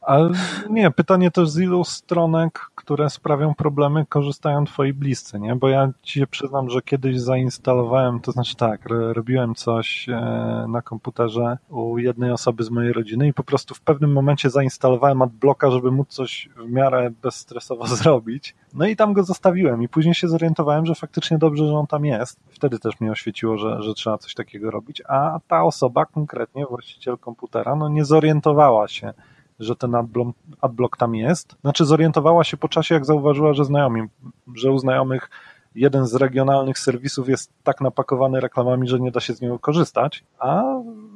[SPEAKER 1] Ale nie, pytanie też z ilu stronek, które sprawią problemy, korzystają twoi bliscy, nie? Bo ja ci się przyznam, że kiedyś zainstalowałem, to znaczy tak, robiłem coś e, na komputerze u jednej osoby z mojej rodziny i po prostu w pewnym momencie zainstalowałem adblocka, żeby móc coś w miarę bezstresowo [LAUGHS] zrobić. No i tam go zostawiłem i później się zorientowałem, że faktycznie dobrze, że on tam jest. Wtedy też mnie oświeciło, że, że trzeba coś takiego robić, a ta osoba konkretnie, właściciel komputera, no nie zorientowała się, że ten adblock, tam jest. Znaczy zorientowała się po czasie, jak zauważyła, że znajomi, że u znajomych jeden z regionalnych serwisów jest tak napakowany reklamami, że nie da się z niego korzystać, a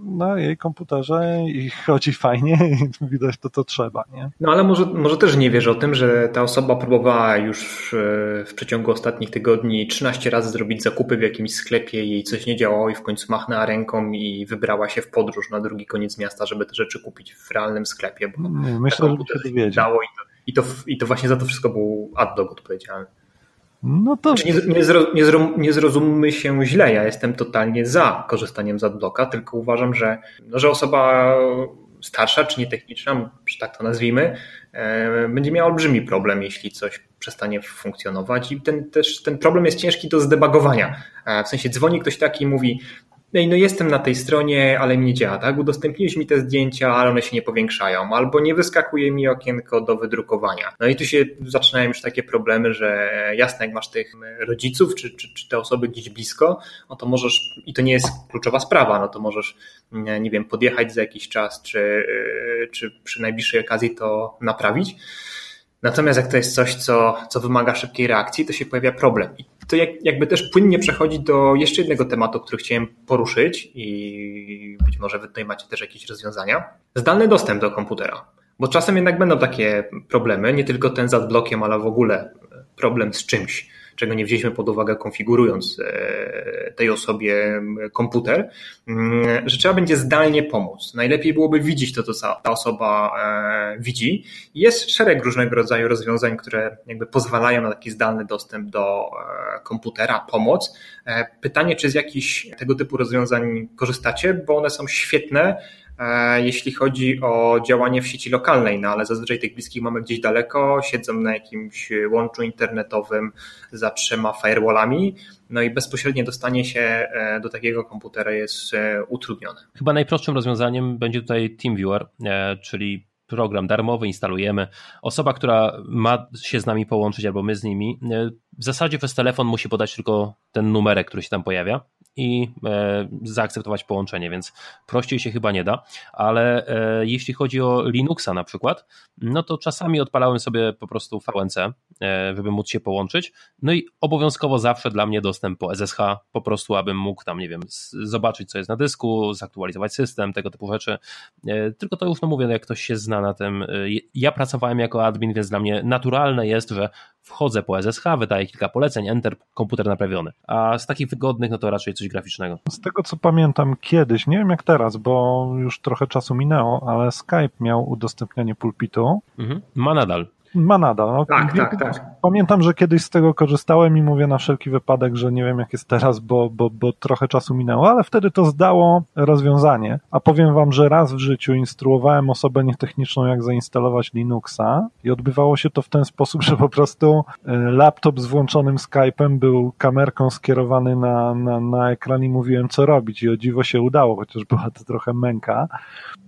[SPEAKER 1] na jej komputerze i [LAUGHS] chodzi fajnie i widać to, co trzeba. Nie?
[SPEAKER 3] No ale może, może też nie wiesz o tym, że ta osoba próbowała już e, w przeciągu ostatnich tygodni 13 razy zrobić zakupy w jakimś sklepie, jej coś nie działało i w końcu machnęła ręką i wybrała się w podróż na drugi koniec miasta, żeby te rzeczy kupić w realnym sklepie. Bo
[SPEAKER 1] myślę, że się dowiedział.
[SPEAKER 3] Dało i, to, i, to, I to właśnie za to wszystko był AdDog odpowiedzialny.
[SPEAKER 1] No to...
[SPEAKER 3] Znaczy, nie, nie, zro, nie, zro, nie zrozummy się źle, ja jestem totalnie za korzystaniem z AdBlocka, tylko uważam, że, no, że osoba starsza czy nietechniczna, czy tak to nazwijmy, e, będzie miała olbrzymi problem, jeśli coś przestanie funkcjonować i ten, też, ten problem jest ciężki do zdebagowania. E, w sensie dzwoni ktoś taki i mówi, Ej, no jestem na tej stronie, ale mi nie działa, tak? Udostępniłeś mi te zdjęcia, ale one się nie powiększają, albo nie wyskakuje mi okienko do wydrukowania. No i tu się zaczynają już takie problemy, że jasne, jak masz tych rodziców, czy, czy, czy te osoby gdzieś blisko, no to możesz, i to nie jest kluczowa sprawa, no to możesz, nie wiem, podjechać za jakiś czas, czy, czy przy najbliższej okazji to naprawić. Natomiast jak to jest coś, co, co wymaga szybkiej reakcji, to się pojawia problem. I to jak, jakby też płynnie przechodzi do jeszcze jednego tematu, który chciałem poruszyć i być może wy tutaj macie też jakieś rozwiązania. Zdalny dostęp do komputera. Bo czasem jednak będą takie problemy, nie tylko ten z adblockiem, ale w ogóle problem z czymś czego nie wzięliśmy pod uwagę konfigurując e, tej osobie komputer, mm, że trzeba będzie zdalnie pomóc. Najlepiej byłoby widzieć to, co ta osoba e, widzi. Jest szereg różnego rodzaju rozwiązań, które jakby pozwalają na taki zdalny dostęp do e, komputera, pomoc. Pytanie, czy z jakichś tego typu rozwiązań korzystacie, bo one są świetne jeśli chodzi o działanie w sieci lokalnej, no ale zazwyczaj tych bliskich mamy gdzieś daleko, siedzą na jakimś łączu internetowym za trzema firewallami, no i bezpośrednie dostanie się e, do takiego komputera jest e, utrudnione.
[SPEAKER 2] Chyba najprostszym rozwiązaniem będzie tutaj TeamViewer, czyli program darmowy, instalujemy. Osoba, która ma się z nami połączyć albo my z nimi, w zasadzie przez telefon musi podać tylko ten numerek, który się tam pojawia i e, zaakceptować połączenie, więc prościej się chyba nie da, ale e, jeśli chodzi o Linuxa na przykład, no to czasami odpalałem sobie po prostu VNC, e, żeby móc się połączyć, no i obowiązkowo zawsze dla mnie dostęp po SSH, po prostu abym mógł tam, nie wiem, zobaczyć co jest na dysku, zaktualizować system, tego typu rzeczy, tylko to już no mówię, jak ktoś się zna na tym, ja pracowałem jako admin, więc dla mnie naturalne jest, że wchodzę po SSH, wydaję kilka poleceń, enter, komputer naprawiony. A z takich wygodnych, no to raczej coś graficznego.
[SPEAKER 1] Z tego co pamiętam kiedyś, nie wiem jak teraz, bo już trochę czasu minęło, ale Skype miał udostępnianie pulpitu.
[SPEAKER 2] Mhm. Ma nadal.
[SPEAKER 1] Ma nadal. No,
[SPEAKER 3] tak, tak, tak.
[SPEAKER 1] Pamiętam, że kiedyś z tego korzystałem i mówię na wszelki wypadek, że nie wiem jak jest teraz, bo, bo, bo trochę czasu minęło, ale wtedy to zdało rozwiązanie. A powiem wam, że raz w życiu instruowałem osobę nietechniczną, jak zainstalować Linuxa i odbywało się to w ten sposób, że po prostu y, laptop z włączonym Skype'em był kamerką skierowany na, na, na ekran i mówiłem co robić i o dziwo się udało, chociaż była to trochę męka.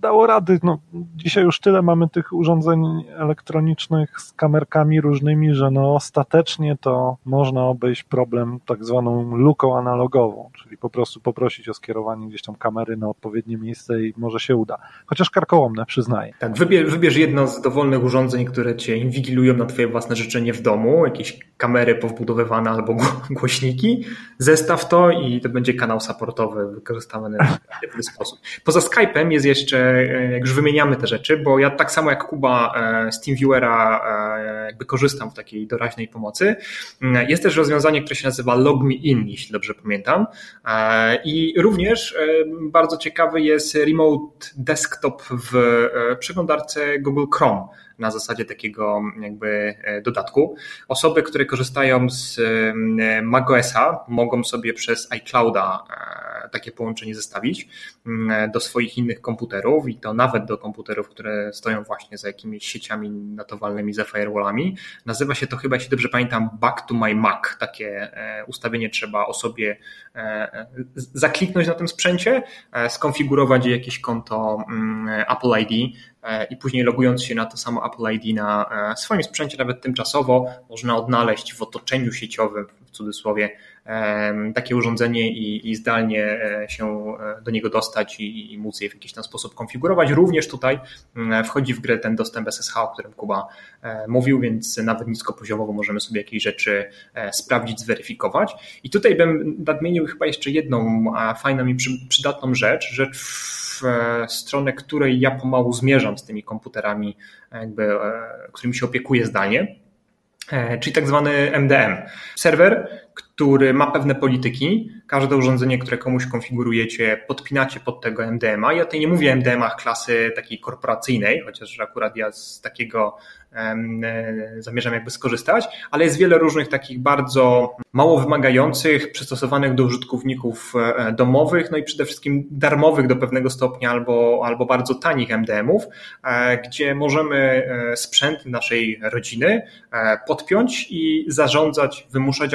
[SPEAKER 1] Dało rady, no dzisiaj już tyle mamy tych urządzeń elektronicznych, z kamerkami różnymi, że no ostatecznie to można obejść problem tak zwaną luką analogową, czyli po prostu poprosić o skierowanie gdzieś tam kamery na odpowiednie miejsce i może się uda. Chociaż karkołomne, przyznaję.
[SPEAKER 3] Tak, wybierz, wybierz jedno z dowolnych urządzeń, które cię inwigilują na twoje własne życzenie w domu, jakieś kamery powbudowywane albo [LAUGHS] głośniki, zestaw to i to będzie kanał supportowy wykorzystany w [LAUGHS] ten sposób. Poza Skype'em jest jeszcze, e, jak już wymieniamy te rzeczy, bo ja tak samo jak Kuba e, z TeamViewera E, jakby korzystam w takiej doraźnej pomocy. Mm, jest też rozwiązanie, które się nazywa LogMeIn, jeśli dobrze pamiętam. E, I również e, bardzo ciekawy jest Remote Desktop w przeglądarce Google Chrome na zasadzie takiego jakby dodatku. Osoby, które korzystają z macOSa mogą sobie przez iClouda takie połączenie zestawić mm, do swoich innych komputerów i to nawet do komputerów, które stoją właśnie za jakimiś sieciami natowalnymi, za firewallami. Nazywa się to chyba, jeśli dobrze pamiętam, Back to My Mac. Takie e, ustawienie trzeba osobie e, zakliknąć na tym sprzęcie, e, skonfigurować jakieś konto mm, Apple ID, i później logując się na to samo Apple ID na swoim sprzęcie, nawet tymczasowo, można odnaleźć w otoczeniu sieciowym, w cudzysłowie, takie urządzenie i, i zdalnie e, się e, do niego dostać i, i móc je w jakiś tam sposób konfigurować. Również tutaj mm, wchodzi w grę ten dostęp SSH, o którym Kuba e, mówił, więc nawet niskopoziomowo możemy sobie jakieś rzeczy sprawdzić, zweryfikować. I tutaj bym nadmienił chyba jeszcze jedną fajną i przydatną rzecz, rzecz w stronę której ja pomału zmierzam z tymi komputerami, jakby, którymi się opiekuję zdalnie, czyli tak zwany MDM. Serwer, który ma pewne polityki. Każde urządzenie, które komuś konfigurujecie, podpinacie pod tego MDMA. Ja tutaj nie mówię o MDM-ach klasy takiej korporacyjnej, chociaż akurat ja z takiego E, zamierzam jakby skorzystać, ale jest wiele różnych takich bardzo mało wymagających, przystosowanych do użytkowników e, domowych, no i przede wszystkim darmowych do pewnego stopnia albo, albo bardzo tanich MDM-ów, e, gdzie możemy sprzęt naszej rodziny podpiąć i zarządzać, wymuszać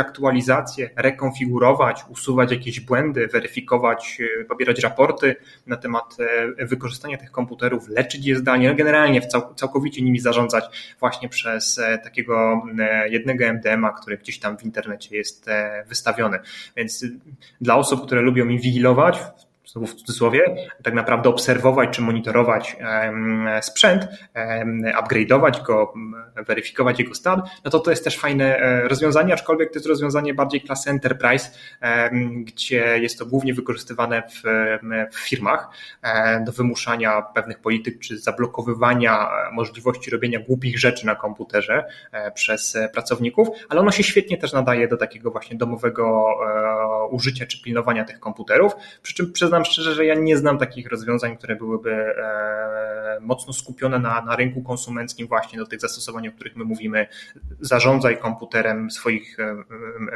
[SPEAKER 3] aktualizacje, rekonfigurować, usuwać jakieś błędy, weryfikować, pobierać raporty na temat wykorzystania tych komputerów, leczyć je zdalnie, no generalnie całkowicie nimi zarządzać właśnie przez e, takiego e, jednego MDM-a, który gdzieś tam w internecie jest e, wystawiony. Więc dla osób, które lubią inwigilować, znowu w cudzysłowie, tak naprawdę obserwować czy monitorować sprzęt, upgrade'ować go, weryfikować jego stan, no to to jest też fajne e, rozwiązanie, aczkolwiek to jest rozwiązanie bardziej klasy enterprise, gdzie jest to głównie wykorzystywane w, w firmach e, do wymuszania pewnych polityk czy zablokowywania e, możliwości robienia głupich rzeczy na komputerze przez pracowników, ale ono się świetnie też nadaje do takiego właśnie domowego użycia czy pilnowania tych komputerów, przy czym przyznam szczerze, że ja nie znam takich rozwiązań, które byłyby e, mocno skupione na, na rynku konsumenckim właśnie do tych zastosowań, o których my mówimy. Zarządzaj komputerem swoich e,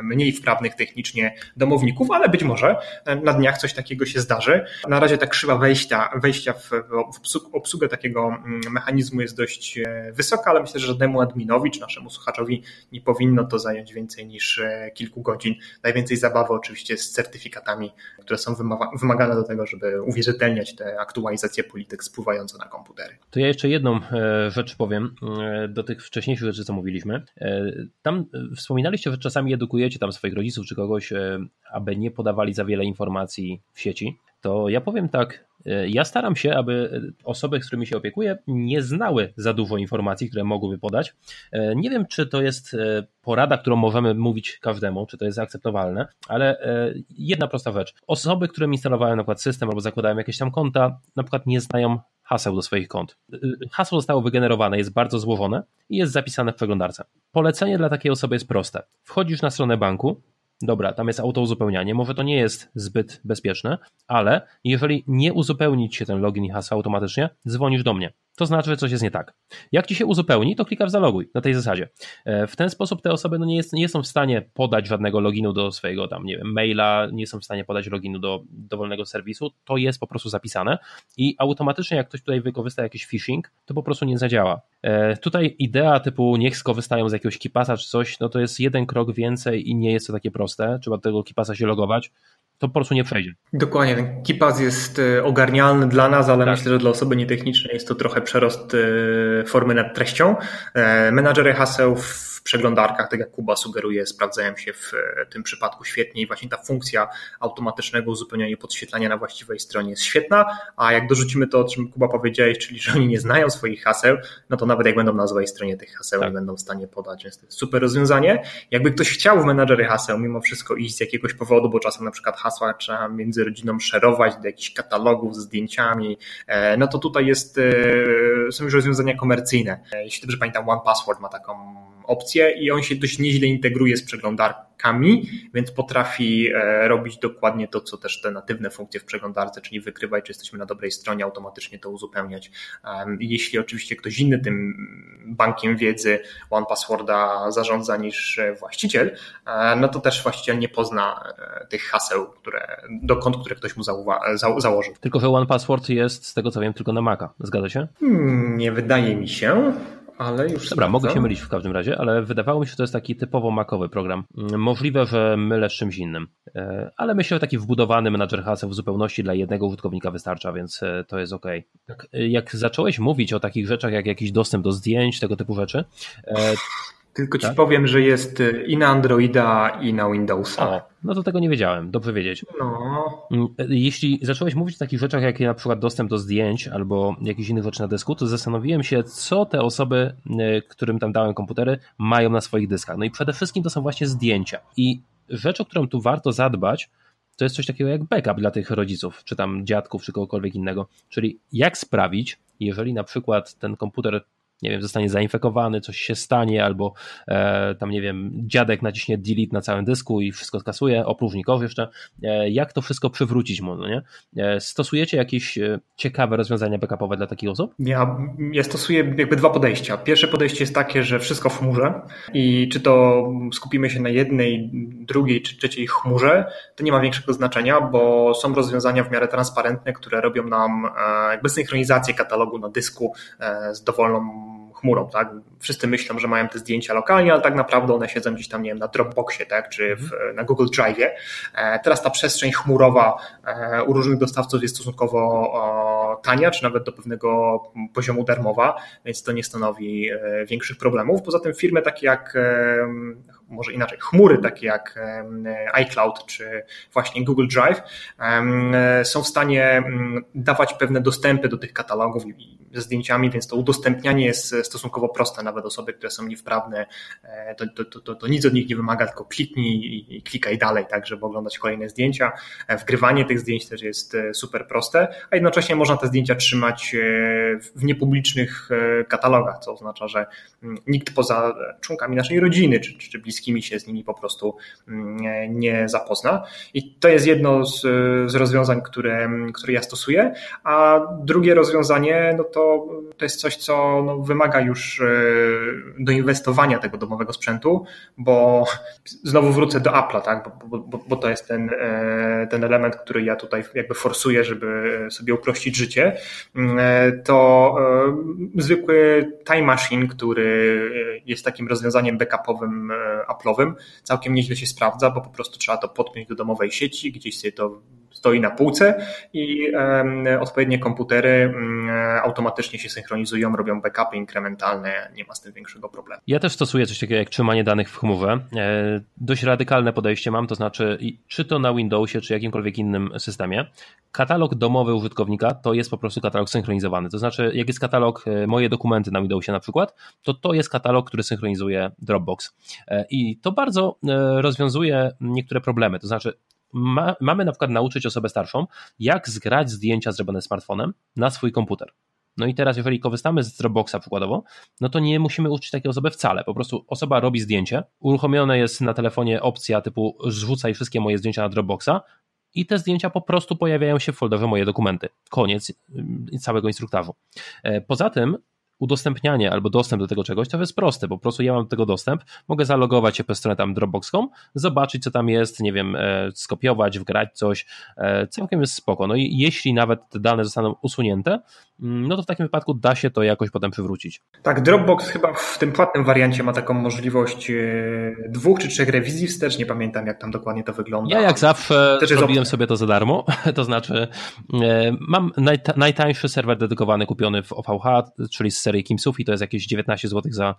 [SPEAKER 3] mniej wprawnych technicznie domowników, ale być może na dniach coś takiego się zdarzy. Na razie ta krzywa wejścia, wejścia w, w obsługę takiego mm, mechanizmu jest dość e, wysoka, ale myślę, że żadnemu adminowi czy naszemu słuchaczowi nie powinno to zająć więcej niż kilku godzin. Najwięcej zabawy oczywiście z certyfikatami, które są wymagane do tego, żeby uwierzytelniać te aktualizacje polityk spływające na komputery.
[SPEAKER 2] To ja jeszcze jedną e, rzecz powiem e, do tych wcześniejszych rzeczy, co mówiliśmy. E, tam wspominaliście, że czasami edukujecie tam swoich rodziców czy kogoś, aby nie podawali za wiele informacji w sieci. To ja powiem tak, ja staram się, aby osoby, z którymi się opiekuję, nie znały za dużo informacji, które mogłyby podać. Nie wiem, czy to jest porada, którą możemy mówić każdemu, czy to jest akceptowalne, ale jedna prosta rzecz. Osoby, które instalowają na przykład system albo zakładają jakieś tam konta, na przykład nie znają haseł do swoich kont. Hasło zostało wygenerowane, jest bardzo złożone i jest zapisane w przeglądarce. Polecenie dla takiej osoby jest proste. Wchodzisz na stronę banku, Dobra, tam jest autouzupełnianie. Może to nie jest zbyt bezpieczne, ale jeżeli nie uzupełnić się ten login i hasło automatycznie, dzwonisz do mnie. To znaczy, że coś jest nie tak. Jak ci się uzupełni, to klikasz zaloguj na tej zasadzie. E, w ten sposób te osoby no nie, jest, nie są w stanie podać żadnego loginu do swojego tam, nie wiem, maila, nie są w stanie podać loginu do dowolnego serwisu. To jest po prostu zapisane i automatycznie, jak ktoś tutaj wykorzysta jakiś phishing, to po prostu nie zadziała. E, tutaj idea typu niech skorzystają z jakiegoś kipasa czy coś, no to jest jeden krok więcej i nie jest to takie proste. Trzeba do tego kipasa się logować to po prostu nie przejdzie.
[SPEAKER 3] Dokładnie, ten KeePass jest e, ogarnialny dla nas, ale tak. myślę, że dla osoby nietechnicznej jest to trochę przerost e, formy nad treścią. E, menadżery haseł w przeglądarkach, tak jak Kuba sugeruje, sprawdzają się w tym przypadku świetnie i właśnie ta funkcja automatycznego uzupełniania i podświetlania na właściwej stronie jest świetna, a jak dorzucimy to, o czym Kuba powiedziałeś, czyli że oni nie znają swoich haseł, no to nawet jak będą na złej stronie tych haseł, tak. nie będą w stanie podać, więc to jest super rozwiązanie. Jakby ktoś chciał w menadżery haseł mimo wszystko iść z jakiegoś powodu, bo czasem na przykład hasła trzeba między rodziną szerować do jakichś katalogów z zdjęciami, e, no to tutaj jest, e, są już rozwiązania komercyjne. E, jeśli dobrze pamiętam, One Password ma taką opcję i on się dość nieźle integruje z przeglądarkami, więc potrafi e, robić dokładnie to, co też te natywne funkcje w przeglądarce, czyli wykrywać, czy jesteśmy na dobrej stronie, automatycznie to uzupełniać. Jeśli oczywiście ktoś inny tym bankiem wiedzy One Passworda zarządza niż właściciel, e, no to też właściciel nie pozna e, tych haseł, które, do kont, które ktoś mu zauwa- za- założył.
[SPEAKER 2] Tylko, że One Password jest, z tego co wiem, tylko na Maca. Zgadza się?
[SPEAKER 3] Hmm, nie wydaje mi się ale już.
[SPEAKER 2] Dobra, mogę się mylić w każdym razie, ale wydawało mi się, że to jest taki typowo makowy program. Możliwe, że mylę z czymś innym, e, ale myślę, że taki wbudowany menadżer haseł w zupełności dla jednego użytkownika wystarcza, więc e, to jest ok. Jak, jak zacząłeś mówić o takich rzeczach jak jakiś dostęp do zdjęć, tego typu rzeczy, e,
[SPEAKER 3] Tylko ci tak? powiem, że jest i na Androida, i na Windowsa.
[SPEAKER 2] O, no to tego nie wiedziałem, dobrze wiedzieć. No. Mm, jeśli zacząłeś mówić o takich rzeczach, jak na przykład dostęp do zdjęć albo jakichś innych rzeczy na dysku, to zastanowiłem się, co te osoby, y, którym tam dałem komputery, mają na swoich dyskach. No i przede wszystkim to są właśnie zdjęcia. I rzecz, o którą tu warto zadbać, to jest coś takiego jak backup dla tych rodziców, czy tam dziadków, czy kogokolwiek innego. Czyli jak sprawić, jeżeli na przykład ten komputer nie wiem, zostanie zainfekowany, coś się stanie, albo e, tam, nie wiem, dziadek naciśnie delete na całym dysku i wszystko skasuje, opróżnikow jeszcze, e, jak to wszystko przywrócić mu, no nie? E, stosujecie jakieś e, ciekawe rozwiązania backupowe dla takich osób?
[SPEAKER 3] Ja, ja stosuję jakby dwa podejścia. Pierwsze podejście jest takie, że wszystko w chmurze i czy to skupimy się na jednej, drugiej czy trzeciej chmurze, to nie ma większego znaczenia, bo są rozwiązania w miarę transparentne, które robią nam e, jakby synchronizację katalogu na dysku e, z dowolną chmurą, tak? Wszyscy myślą, że mają te zdjęcia lokalnie, ale tak naprawdę one siedzą gdzieś tam, nie wiem, na Dropboxie, tak? Czy w, mhm. na Google Drive'ie. E, teraz ta przestrzeń chmurowa e, u różnych dostawców jest stosunkowo tania, czy nawet do pewnego poziomu darmowa, więc to nie stanowi e, większych problemów. Poza tym firmy takie jak może inaczej, chmury takie jak iCloud czy właśnie Google Drive są w stanie dawać pewne dostępy do tych katalogów ze zdjęciami, więc to udostępnianie jest stosunkowo proste. Nawet osoby, które są niewprawne, e, to, to, to, to nic od nich nie wymaga, tylko kliknij i klikaj dalej, tak, żeby oglądać kolejne zdjęcia. E, wgrywanie tych zdjęć też jest e, super proste, a jednocześnie można te zdjęcia trzymać w niepublicznych katalogach, co oznacza, że nikt poza członkami naszej rodziny czy, czy bliskimi się z nimi po prostu nie zapozna. I to jest jedno z, z rozwiązań, które, które ja stosuję, a drugie rozwiązanie, no to to, jest coś, co no, wymaga już e, doinwestowania tego domowego sprzętu, bo znowu wrócę do Apple'a, tak? bo, bo, bo to jest ten, e, ten element, który ja tutaj jakby forsuję, żeby sobie uprościć życie. E, to zwykły Time Machine, który jest takim rozwiązaniem backupowym Apple'owym, całkiem nieźle się sprawdza, bo po prostu trzeba to podpiąć do domowej sieci, gdzieś sobie to stoi na półce i odpowiednie komputery mm, automatycznie się synchronizują, robią backupy inkrementalne, nie ma z tym większego problemu.
[SPEAKER 2] Ja też stosuję coś takiego jak trzymanie danych w chmurze. E, dość radykalne podejście mam, to znaczy czy to na Windowsie, czy jakimkolwiek innym systemie, katalog domowy użytkownika to jest po prostu katalog synchronizowany. To znaczy, jak jest katalog e, moje dokumenty na Windowsie na przykład, to to jest katalog, który synchronizuje Dropbox. E, I to bardzo rozwiązuje niektóre problemy. To znaczy, ma, mamy na przykład nauczyć osobę starszą, jak zgrać zdjęcia zrobione smartfonem na swój komputer. No i teraz, jeżeli korzystamy z Dropboxa przykładowo, no to nie musimy uczyć takiej osoby wcale. Po prostu osoba robi zdjęcie, uruchomione jest na telefonie opcja typu zrzucaj wszystkie moje zdjęcia na Dropboxa i te zdjęcia po prostu pojawiają się w folderze moje dokumenty. Koniec y, całego instruktażu. E, poza tym udostępnianie albo dostęp do tego czegoś, to jest proste, po prostu ja mam do tego dostęp, mogę zalogować się przez stronę tam Dropbox.com, zobaczyć co tam jest, nie wiem, e, skopiować, wgrać coś, e, całkiem jest spoko. No i jeśli nawet te dane zostaną usunięte, mm, no to w takim wypadku da się to jakoś potem przywrócić.
[SPEAKER 3] Tak, Dropbox chyba w tym płatnym wariancie ma taką możliwość e, dwóch czy trzech rewizji wstecz, nie pamiętam jak tam dokładnie to wygląda.
[SPEAKER 2] Ja jak zawsze Też zrobiłem sobie to za darmo, [LAUGHS] to znaczy mam najtańszy serwer dedykowany kupiony w OVH, czyli z serii Kimsów i to jest jakieś 19 zł za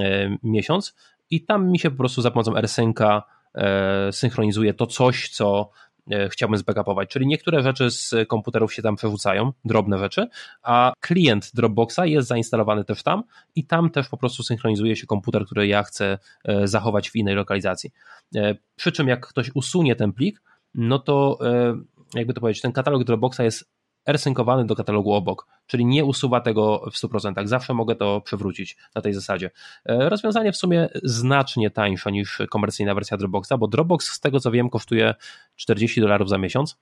[SPEAKER 2] e, miesiąc i tam mi się po prostu za pomocą AirSynca e, synchronizuje to coś, co e, chciałbym zbackupować, czyli niektóre rzeczy z komputerów się tam przerzucają, drobne rzeczy, a klient Dropboxa jest zainstalowany też tam i tam też po prostu synchronizuje się komputer, który ja chcę zachować w innej lokalizacji. Przy czym jak ktoś usunie ten plik, no to jakby to powiedzieć, ten katalog Dropboxa jest rsynkowany do katalogu obok, czyli nie usuwa tego w 100%. Zawsze mogę to przywrócić na tej zasadzie. E, rozwiązanie w sumie znacznie tańsze niż komercyjna wersja Dropboxa, bo Dropbox z tego co wiem kosztuje 40 dolarów za miesiąc,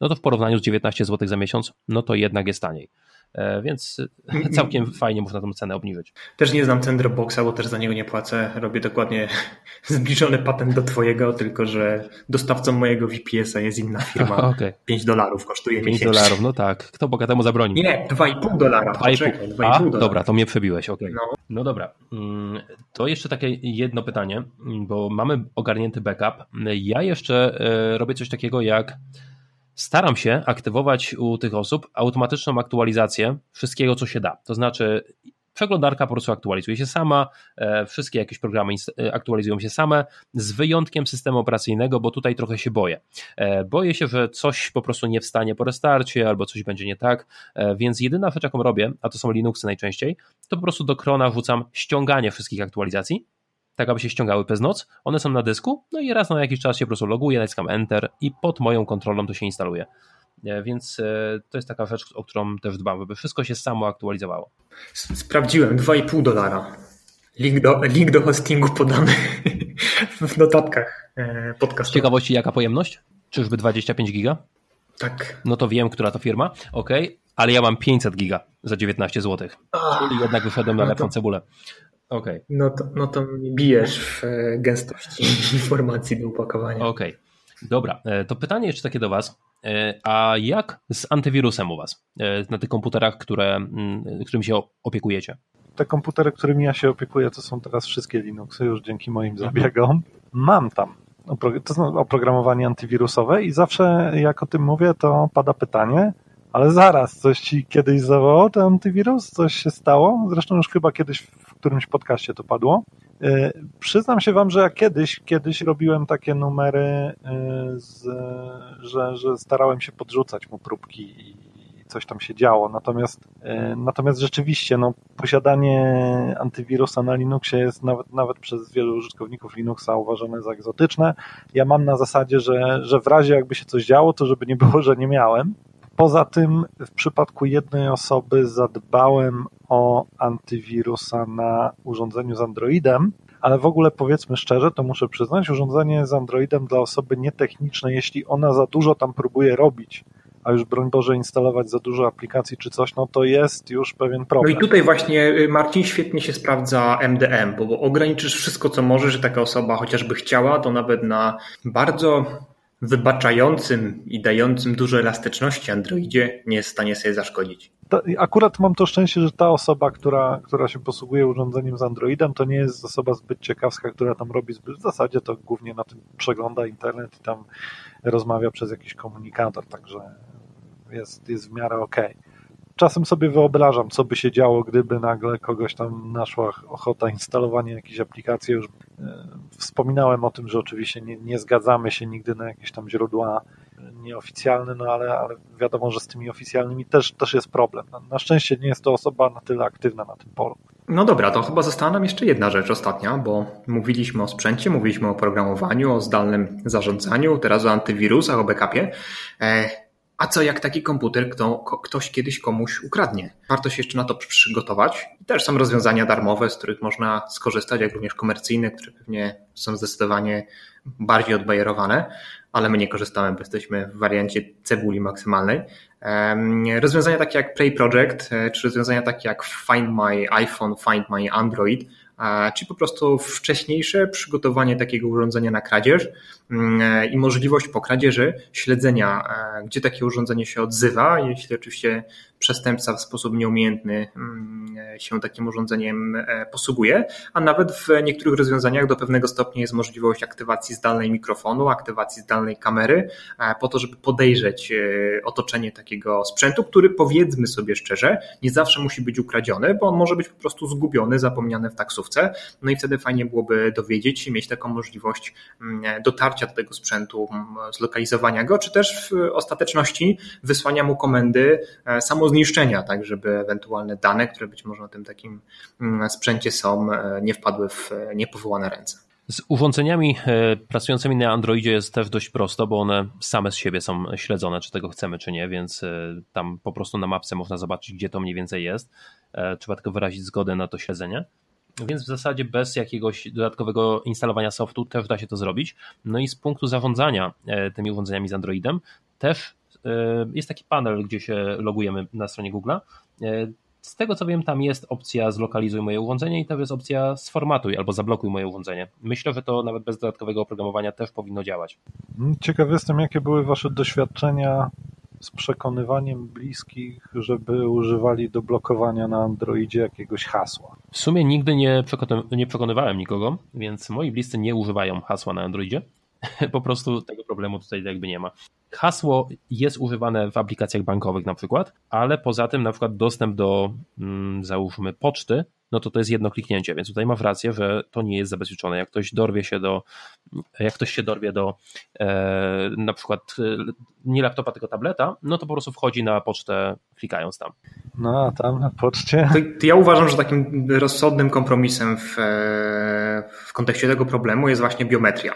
[SPEAKER 2] no to w porównaniu z 19 zł za miesiąc, no to jednak jest taniej. E, więc całkiem fajnie można tą cenę obniżyć.
[SPEAKER 3] Też nie znam cen Dropboxa, bo też za niego nie płacę. Robię dokładnie [LAUGHS] zbliżony patent do twojego, tylko że dostawcą mojego VPS-a jest inna firma. [LAUGHS] okay. 5 dolarów kosztuje 5
[SPEAKER 2] miesięcznie. dolarów, no tak. Kto bogatemu zabroni?
[SPEAKER 3] Nie, 2,5 dolara. 2,5
[SPEAKER 2] A, dolara. dobra, to mnie przebiłeś, okej. Okay. No. no dobra, mm, to jeszcze takie jedno pytanie, bo mamy ogarnięty backup. Ja jeszcze e, robię coś takiego jak staram się aktywować u tych osób automatyczną aktualizację wszystkiego, co się da. To znaczy, Przeglądarka po prostu aktualizuje się sama, e, wszystkie jakieś programy e, aktualizują się same, z wyjątkiem systemu operacyjnego, bo tutaj trochę się boję. E, boję się, że coś po prostu nie wstanie po restarcie, albo coś będzie nie tak, więc jedyna rzecz, jaką robię, a to są Linuxy najczęściej, to po prostu do krona wrzucam ściąganie wszystkich aktualizacji, tak aby się ściągały przez noc. One są na dysku, no i raz na jakiś czas się po prostu loguję, naciskam Enter i pod moją kontrolą to się instaluje. E, więc e, to jest taka rzecz, o którą też dbam, żeby wszystko się samo aktualizowało.
[SPEAKER 3] Sprawdziłem, 2,5 dolara. Link do, link do hostingu podamy [LAUGHS] w notatkach e, podcastu.
[SPEAKER 2] Z ciekawości, jaka pojemność? Czyżby 25 giga?
[SPEAKER 3] Tak.
[SPEAKER 2] No to wiem, która to firma. Ok, ale ja mam 500 giga za 19 zł. Czyli jednak wyszedłem na no lepszą cebulę. Okay.
[SPEAKER 3] No, to, no to bijesz w gęstości informacji do opakowania.
[SPEAKER 2] Okej. Okay. Dobra, to pytanie jeszcze takie do Was. E, a jak z antywirusem u Was e, na tych komputerach, które, mm, którymi się opiekujecie?
[SPEAKER 1] Te komputery, którymi ja się opiekuję, to są teraz wszystkie Linuxy, już dzięki moim mhm. zabiegom. Mam tam to oprogramowanie antywirusowe i zawsze jak o tym mówię, to pada pytanie, ale zaraz, coś ci kiedyś zawołał ten antywirus? Coś się stało? Zresztą już chyba kiedyś w którymś podcaście to padło. E, przyznam się wam, że ja kiedyś, kiedyś robiłem takie numery, e, z, że, że starałem się podrzucać mu próbki i coś tam się działo. Natomiast, e, natomiast rzeczywiście no, posiadanie antywirusa na Linuxie jest nawet, nawet przez wielu użytkowników Linuxa uważane za egzotyczne. Ja mam na zasadzie, że, że w razie jakby się coś działo, to żeby nie było, że nie miałem. Poza tym w przypadku jednej osoby zadbałem o antywirusa na urządzeniu z Androidem, ale w ogóle powiedzmy szczerze, to muszę przyznać, urządzenie z Androidem dla osoby nietechnicznej, jeśli ona za dużo tam próbuje robić, a już broń Boże instalować za dużo aplikacji czy coś, no to jest już pewien problem.
[SPEAKER 3] No i tutaj właśnie y, Marcin świetnie się sprawdza MDM, bo ograniczysz wszystko co możesz, że taka osoba chociażby chciała, to nawet na bardzo wybaczającym i dającym dużo elastyczności Androidzie nie jest w stanie sobie zaszkodzić.
[SPEAKER 1] Akurat mam to szczęście, że ta osoba, która, która się posługuje urządzeniem z Androidem, to nie jest osoba zbyt ciekawska, która tam robi zbyt. W zasadzie to głównie na tym przegląda internet i tam rozmawia przez jakiś komunikator, także jest, jest w miarę okej. Okay czasem sobie wyobrażam, co by się działo, gdyby nagle kogoś tam naszła ochota instalowania jakiejś aplikacji. Już e, wspominałem o tym, że oczywiście nie, nie zgadzamy się nigdy na jakieś tam źródła nieoficjalne, no ale, ale wiadomo, że z tymi oficjalnymi też, też jest problem. Na szczęście nie jest to osoba na tyle aktywna na tym polu.
[SPEAKER 3] No dobra, to chyba została nam jeszcze jedna rzecz ostatnia, bo mówiliśmy o sprzęcie, mówiliśmy o programowaniu, o zdalnym zarządzaniu, teraz o antywirusach, o backupie. A co jak taki komputer kto, ktoś kiedyś komuś ukradnie? Warto się jeszcze na to przygotować. Też są rozwiązania darmowe, z których można skorzystać, jak również komercyjne, które pewnie są zdecydowanie bardziej odbajerowane, ale my nie korzystamy, bo jesteśmy w wariancie cebuli maksymalnej. Rozwiązania takie jak Play Project, e, czy rozwiązania takie jak Find My iPhone, Find My Android, czy po prostu wcześniejsze przygotowanie takiego urządzenia na kradzież mm, i możliwość po kradzieży śledzenia, e, gdzie takie urządzenie się odzywa, jeśli oczywiście przestępca w sposób nieumiejętny mm, się takim urządzeniem e, posługuje, a nawet w niektórych rozwiązaniach do pewnego stopnia jest możliwość aktywacji zdalnej mikrofonu, aktywacji zdalnej kamery, po to, żeby podejrzeć otoczenie takiego sprzętu, który powiedzmy sobie szczerze, nie zawsze musi być ukradziony, bo on może być po prostu zgubiony, zapomniany w taksówce, no i wtedy fajnie byłoby dowiedzieć się, mieć taką możliwość mm, dotarcia do tego sprzętu, mm, zlokalizowania go, czy też w ostateczności wysłania mu komendy e, samo zniszczenia, tak żeby ewentualne dane, które być może na tym takim mm, sprzęcie są, e, nie wpadły w e, niepowołane ręce.
[SPEAKER 2] Z urządzeniami e, pracującymi na Androidzie jest też dość prosto, bo one same z siebie są śledzone, czy tego chcemy, czy nie, więc tam po prostu na mapce można zobaczyć, gdzie to mniej więcej jest. Trzeba tylko wyrazić zgodę na to śledzenie. Więc w zasadzie bez jakiegoś dodatkowego instalowania softu też da się to zrobić. No i z punktu zarządzania tymi urządzeniami z Androidem też jest taki panel, gdzie się logujemy na stronie Google'a. E, z tego co wiem, tam jest opcja zlokalizuj moje urządzenie i tam jest opcja sformatuj albo zablokuj moje urządzenie. Myślę, że to nawet bez dodatkowego oprogramowania też powinno działać.
[SPEAKER 1] Ciekaw jestem, jakie były Wasze doświadczenia z przekonywaniem bliskich, żeby używali do blokowania na Androidzie jakiegoś hasła.
[SPEAKER 2] W sumie nigdy nie, nie przekonywałem nikogo, więc moi bliscy nie używają hasła na Androidzie. [LAUGHS] Po prostu tego problemu tutaj jakby nie ma. hasło jest używane w aplikacjach bankowych na przykład, ale poza tym na przykład dostęp do mm, załóżmy poczty no to to jest jedno kliknięcie, więc tutaj masz rację, że to nie jest zabezpieczone. Jak ktoś dorwie się do, jak ktoś się dorwie do e, na przykład e, nie laptopa, tylko tableta, no to po prostu wchodzi na pocztę klikając tam.
[SPEAKER 1] No, a tam na poczcie.
[SPEAKER 3] To, to ja uważam, że takim rozsądnym kompromisem w, e, w kontekście tego problemu jest właśnie biometria.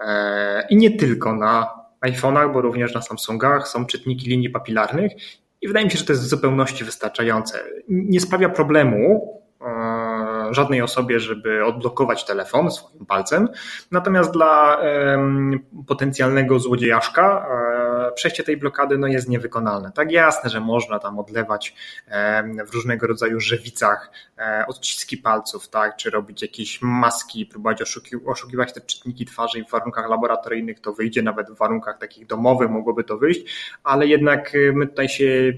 [SPEAKER 3] E, I nie tylko na iPhone'ach, bo również na Samsungach są czytniki linii papilarnych i wydaje mi się, że to jest w zupełności wystarczające. Nie sprawia problemu, E, żadnej osobie, żeby odblokować telefon swoim palcem. Natomiast dla potencjalnego złodziejaszka e, przejście tej blokady no, jest niewykonalne. Tak jasne, że można tam odlewać w różnego rodzaju żywicach e, odciski palców, tak, czy robić jakieś maski, próbować oszukiwać te czytniki twarzy i w warunkach laboratoryjnych to wyjdzie, nawet w warunkach takich domowych mogłoby to wyjść, ale jednak my tutaj się,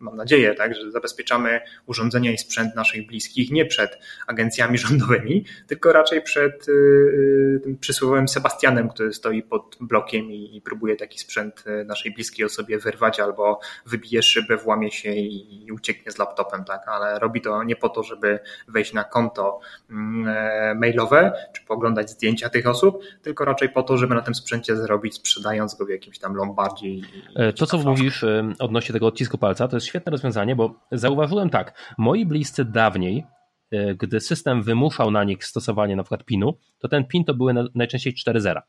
[SPEAKER 3] mam nadzieję, tak, że zabezpieczamy urządzenia i sprzęt naszych bliskich ich nie przed agencjami [LAUGHS] rządowymi, tylko raczej przed y, y, tym przysłowiowym Sebastianem, który stoi pod blokiem i, i próbuje taki sprzęt y, naszej bliskiej osobie wyrwać albo wybije szybę, włamie się i, ucieknie z laptopem, tak, ale robi to nie po to, żeby wejść na konto mm, e, mailowe, czy poglądać zdjęcia tych osób, tylko raczej po to, żeby na tym sprzęcie zarobić, sprzedając go w jakimś tam lombardzie.
[SPEAKER 2] To, co mówisz e, odnośnie tego odcisku palca, to jest świetne rozwiązanie, bo zauważyłem tak, moi bliscy dawniej E, gdy system wymuszał na nich stosowanie na przykład PIN-u, to ten PIN to były najczęściej 4 zera.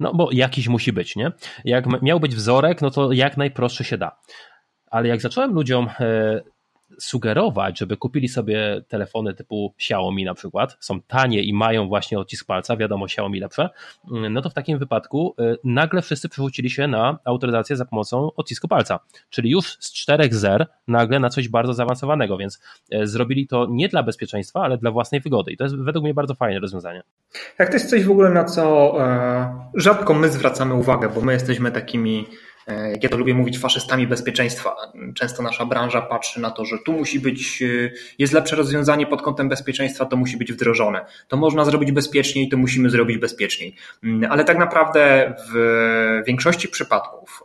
[SPEAKER 2] No bo jakiś musi być, nie? Jak miał być wzorek, no to jak najprostszy się da. Ale jak zacząłem ludziom e, sugerować, żeby kupili sobie telefony typu Xiaomi na przykład, są tanie i mają właśnie odcisk palca, wiadomo Xiaomi lepsze, no to w takim wypadku y, nagle wszyscy przerzucili się na autoryzację za pomocą odcisku palca, czyli już z czterech zer nagle na coś bardzo zaawansowanego, więc y, zrobili to nie dla bezpieczeństwa, ale dla własnej wygody. I to jest według mnie bardzo fajne rozwiązanie.
[SPEAKER 3] Jak to jest coś w ogóle na co e, rzadko my zwracamy uwagę, bo my jesteśmy takimi jak ja to lubię mówić, faszystami bezpieczeństwa. Często nasza branża patrzy na to, że tu musi być, e, jest lepsze rozwiązanie pod kątem bezpieczeństwa, to musi być wdrożone. To można zrobić bezpieczniej, to musimy zrobić bezpieczniej. Mm, ale tak naprawdę w większości przypadków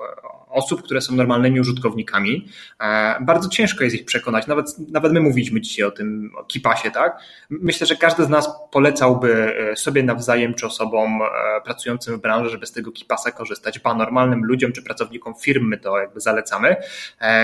[SPEAKER 3] osób, które są normalnymi użytkownikami. E, bardzo ciężko jest ich przekonać. Nawet, nawet my mówiliśmy dzisiaj o tym o Kipasie, tak? Myślę, że każdy z nas polecałby e, sobie nawzajem czy osobom e, pracującym w branży, żeby z tego Kipasa korzystać, ba normalnym ludziom czy pracownikom firmy to jakby zalecamy.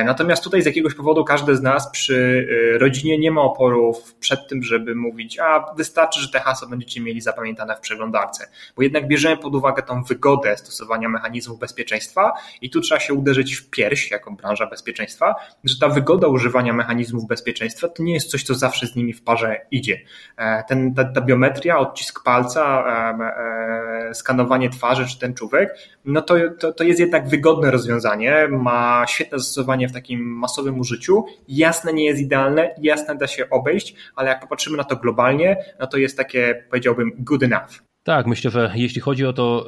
[SPEAKER 3] Natomiast tutaj z jakiegoś powodu każdy z nas przy rodzinie nie ma oporów przed tym, żeby mówić, a wystarczy, że te hasło będziecie mieli zapamiętane w przeglądarce, bo jednak bierzemy pod uwagę tą wygodę stosowania mechanizmów bezpieczeństwa i tu trzeba trzeba się uderzyć w pierś jako branża bezpieczeństwa, że ta wygoda używania mechanizmów bezpieczeństwa to nie jest coś, co zawsze z nimi w parze idzie. E, ten, ta, ta biometria, odcisk palca, e, e, skanowanie twarzy czy tęczówek, no to, to, to jest jednak wygodne rozwiązanie, ma świetne zastosowanie w takim masowym użyciu, jasne nie jest idealne, jasne da się obejść, ale jak popatrzymy na to globalnie, no to jest takie, powiedziałbym, good enough.
[SPEAKER 2] Tak, myślę, że jeśli chodzi o to,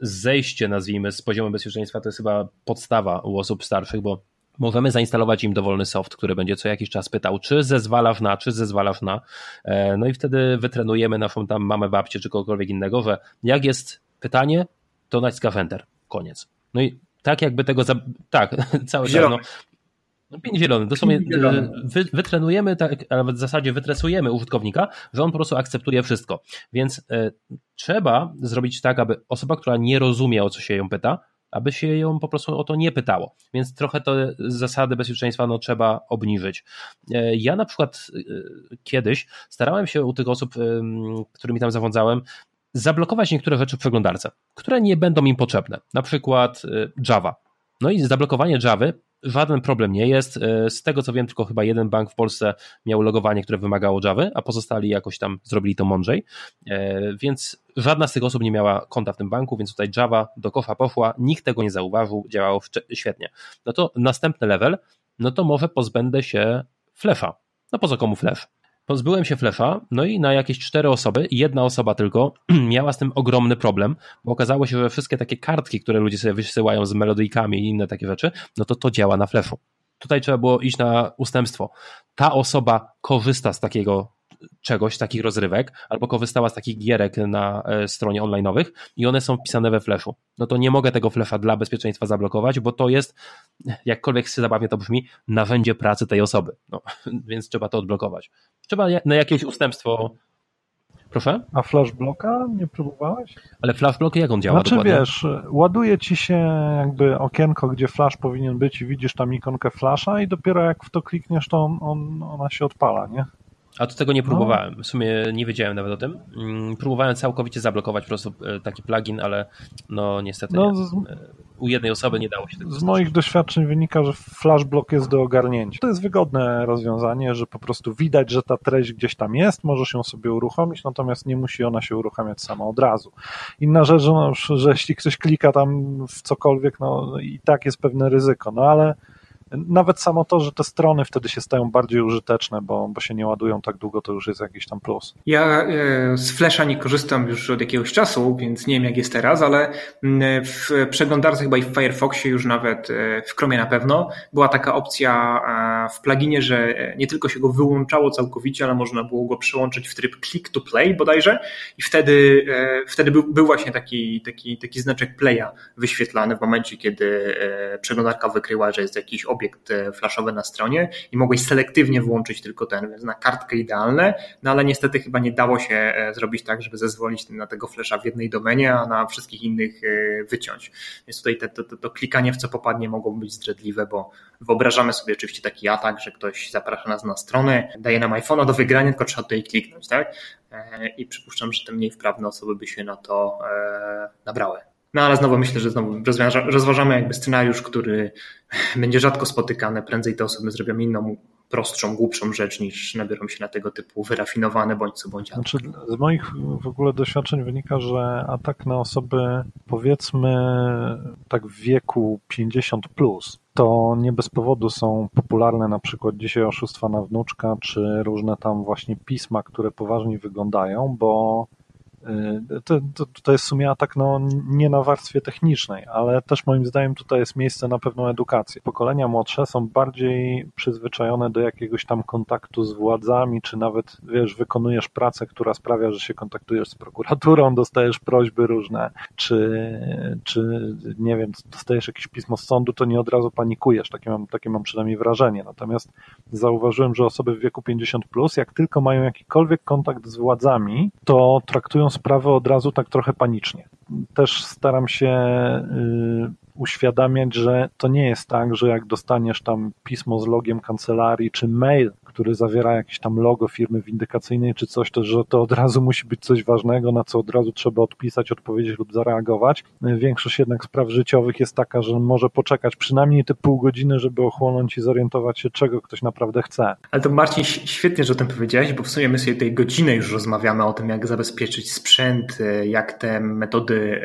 [SPEAKER 2] zejście, nazwijmy, z poziomu bezpieczeństwa to jest chyba podstawa u osób starszych, bo możemy zainstalować im dowolny soft, który będzie co jakiś czas pytał, czy zezwalasz na, czy zezwalasz na. E, no i wtedy wytrenujemy naszą tam mamę, babcię, czy kogokolwiek innego, że jak jest pytanie, to naciskasz enter. Koniec. No i tak jakby tego, za... tak, [LAUGHS] cały czas, no, no pięć zielony. Dosłownie e, wy, wytrenujemy, tak, ale w zasadzie wytresujemy użytkownika, że on po prostu akceptuje wszystko. Więc y, trzeba zrobić tak, aby osoba, która nie rozumie, o co się ją pyta, aby się ją po prostu o to nie pytało. Więc trochę te zasady bezpieczeństwa no, trzeba obniżyć. E, ja na przykład kiedyś starałem się u tych osób, którymi tam zarządzałem, zablokować niektóre rzeczy w przeglądarce, które nie będą im potrzebne. Na przykład Java. No i zablokowanie Java żaden problem nie jest. E, z tego co wiem, tylko chyba jeden bank w Polsce miał logowanie, które wymagało Java, a pozostali jakoś tam zrobili to mądrzej. E, więc żadna z tych osób nie miała konta w tym banku, więc tutaj Java do kosza poszła, nikt tego nie zauważył, działało świetnie. No to następny level, no to może pozbędę się flesza. No po co komu flash? Pozbyłem się flesza, no i na jakieś cztery osoby, jedna osoba tylko [CLEARS THROAT] miała z tym ogromny problem, bo okazało się, że wszystkie takie kartki, które ludzie sobie wysyłają z melodyjkami i inne takie rzeczy, no to to działa na fleszu. Tutaj trzeba było iść na ustępstwo. Ta osoba korzysta z takiego czegoś, takich rozrywek, albo korzystała z takich gierek na e, stronie online'owych i one są pisane we Flashu. No to nie mogę tego Flasha dla bezpieczeństwa zablokować, bo to jest, jakkolwiek zabawnie to brzmi, narzędzie pracy tej osoby. No, [LAUGHS] więc trzeba to odblokować. Trzeba na jakieś ustępstwo Proszę?
[SPEAKER 1] A flashblocka nie próbowałeś?
[SPEAKER 2] Ale flashblock jak on działa
[SPEAKER 1] Znaczy dokładnie? wiesz, ładuje ci się jakby okienko, gdzie flash powinien być i widzisz tam ikonkę flasha i dopiero jak w to klikniesz, to on, on ona się odpala, nie?
[SPEAKER 2] A to tego nie próbowałem. W sumie nie wiedziałem nawet o tym. Mm, próbowałem całkowicie zablokować po prostu e, taki plugin, ale no niestety no, nie. u jednej osoby nie dało się tego.
[SPEAKER 1] Z moich doświadczeń wynika, że flashblock jest do ogarnięcia. To jest wygodne rozwiązanie, że po prostu widać, że ta treść gdzieś tam jest, możesz ją sobie uruchomić, natomiast nie musi ona się uruchamiać sama od razu. Inna rzecz, no, że jeśli ktoś klika tam w cokolwiek, no i tak jest pewne ryzyko, no ale nawet samo to, że te strony wtedy się stają bardziej użyteczne, bo, bo się nie ładują tak długo, to już jest jakiś tam plus.
[SPEAKER 3] Ja e, z Flasha nie korzystam już od jakiegoś czasu, więc nie wiem jak jest teraz, ale mm, w przeglądarce chyba i w Firefoxie już nawet, e, w Chromie na pewno, była taka opcja w pluginie, że nie tylko się go wyłączało całkowicie, ale można było go przełączyć w tryb click to play bodajże i wtedy, e, wtedy był, był właśnie taki, taki, taki znaczek playa wyświetlany w momencie, kiedy przeglądarka wykryła, że jest jakiś obiekt obiekt e, flashowy na stronie i mogłeś selektywnie włączyć tylko ten, więc na kartkę idealne, no ale niestety chyba nie dało się e, zrobić tak, żeby zezwolić na tego flasha w jednej domenie, a na wszystkich innych e, wyciąć. Więc tutaj te, to, to, to klikanie w co popadnie mogło być zdradliwe, bo wyobrażamy sobie oczywiście taki atak, że ktoś zaprasza nas na stronę, daje nam iPhone'a do wygrania, tylko trzeba tutaj kliknąć, tak? I przypuszczam, że te mniej wprawne osoby by się na to nabrały. No ale znowu myślę, że znowu rozważamy jakby scenariusz, który [LAUGHS] będzie rzadko spotykany. Prędzej te osoby zrobią inną, prostszą, głupszą rzecz niż nabiorą się na tego typu wyrafinowane bądź co bądź.
[SPEAKER 1] Znaczy, z moich w ogóle doświadczeń wynika, że atak na osoby powiedzmy tak w wieku 50 plus, to nie bez powodu są popularne na przykład dzisiaj oszustwa na wnuczka, czy różne tam właśnie pisma, które poważnie wyglądają, bo to, to, to jest w sumie atak no, nie na warstwie technicznej, ale też moim zdaniem tutaj jest miejsce na pewną edukację. Pokolenia młodsze są bardziej przyzwyczajone do jakiegoś tam kontaktu z władzami, czy nawet, wiesz, wykonujesz pracę, która sprawia, że się kontaktujesz z prokuraturą, [LAUGHS] dostajesz prośby różne, czy, czy nie wiem, dostajesz jakieś pismo z sądu, to nie od razu panikujesz. Takie mam, takie mam przynajmniej wrażenie. Natomiast zauważyłem, że osoby w wieku 50, plus, jak tylko mają jakikolwiek kontakt z władzami, to traktują sprawę od razu tak trochę panicznie. Też staram się y, uświadamiać, że to nie jest tak, że jak dostaniesz tam pismo z logiem kancelarii czy mail który zawiera jakieś tam logo firmy windykacyjnej czy coś, to że to od razu musi być coś ważnego, na co od razu trzeba odpisać, odpowiedzieć lub zareagować. Większość jednak spraw życiowych jest taka, że może poczekać przynajmniej te pół godziny, żeby ochłonąć i zorientować się, czego ktoś naprawdę chce.
[SPEAKER 3] Ale to Marcin, świetnie, że o tym powiedziałeś, bo w sumie my sobie tej godziny już rozmawiamy o tym, jak zabezpieczyć sprzęt, jak te metody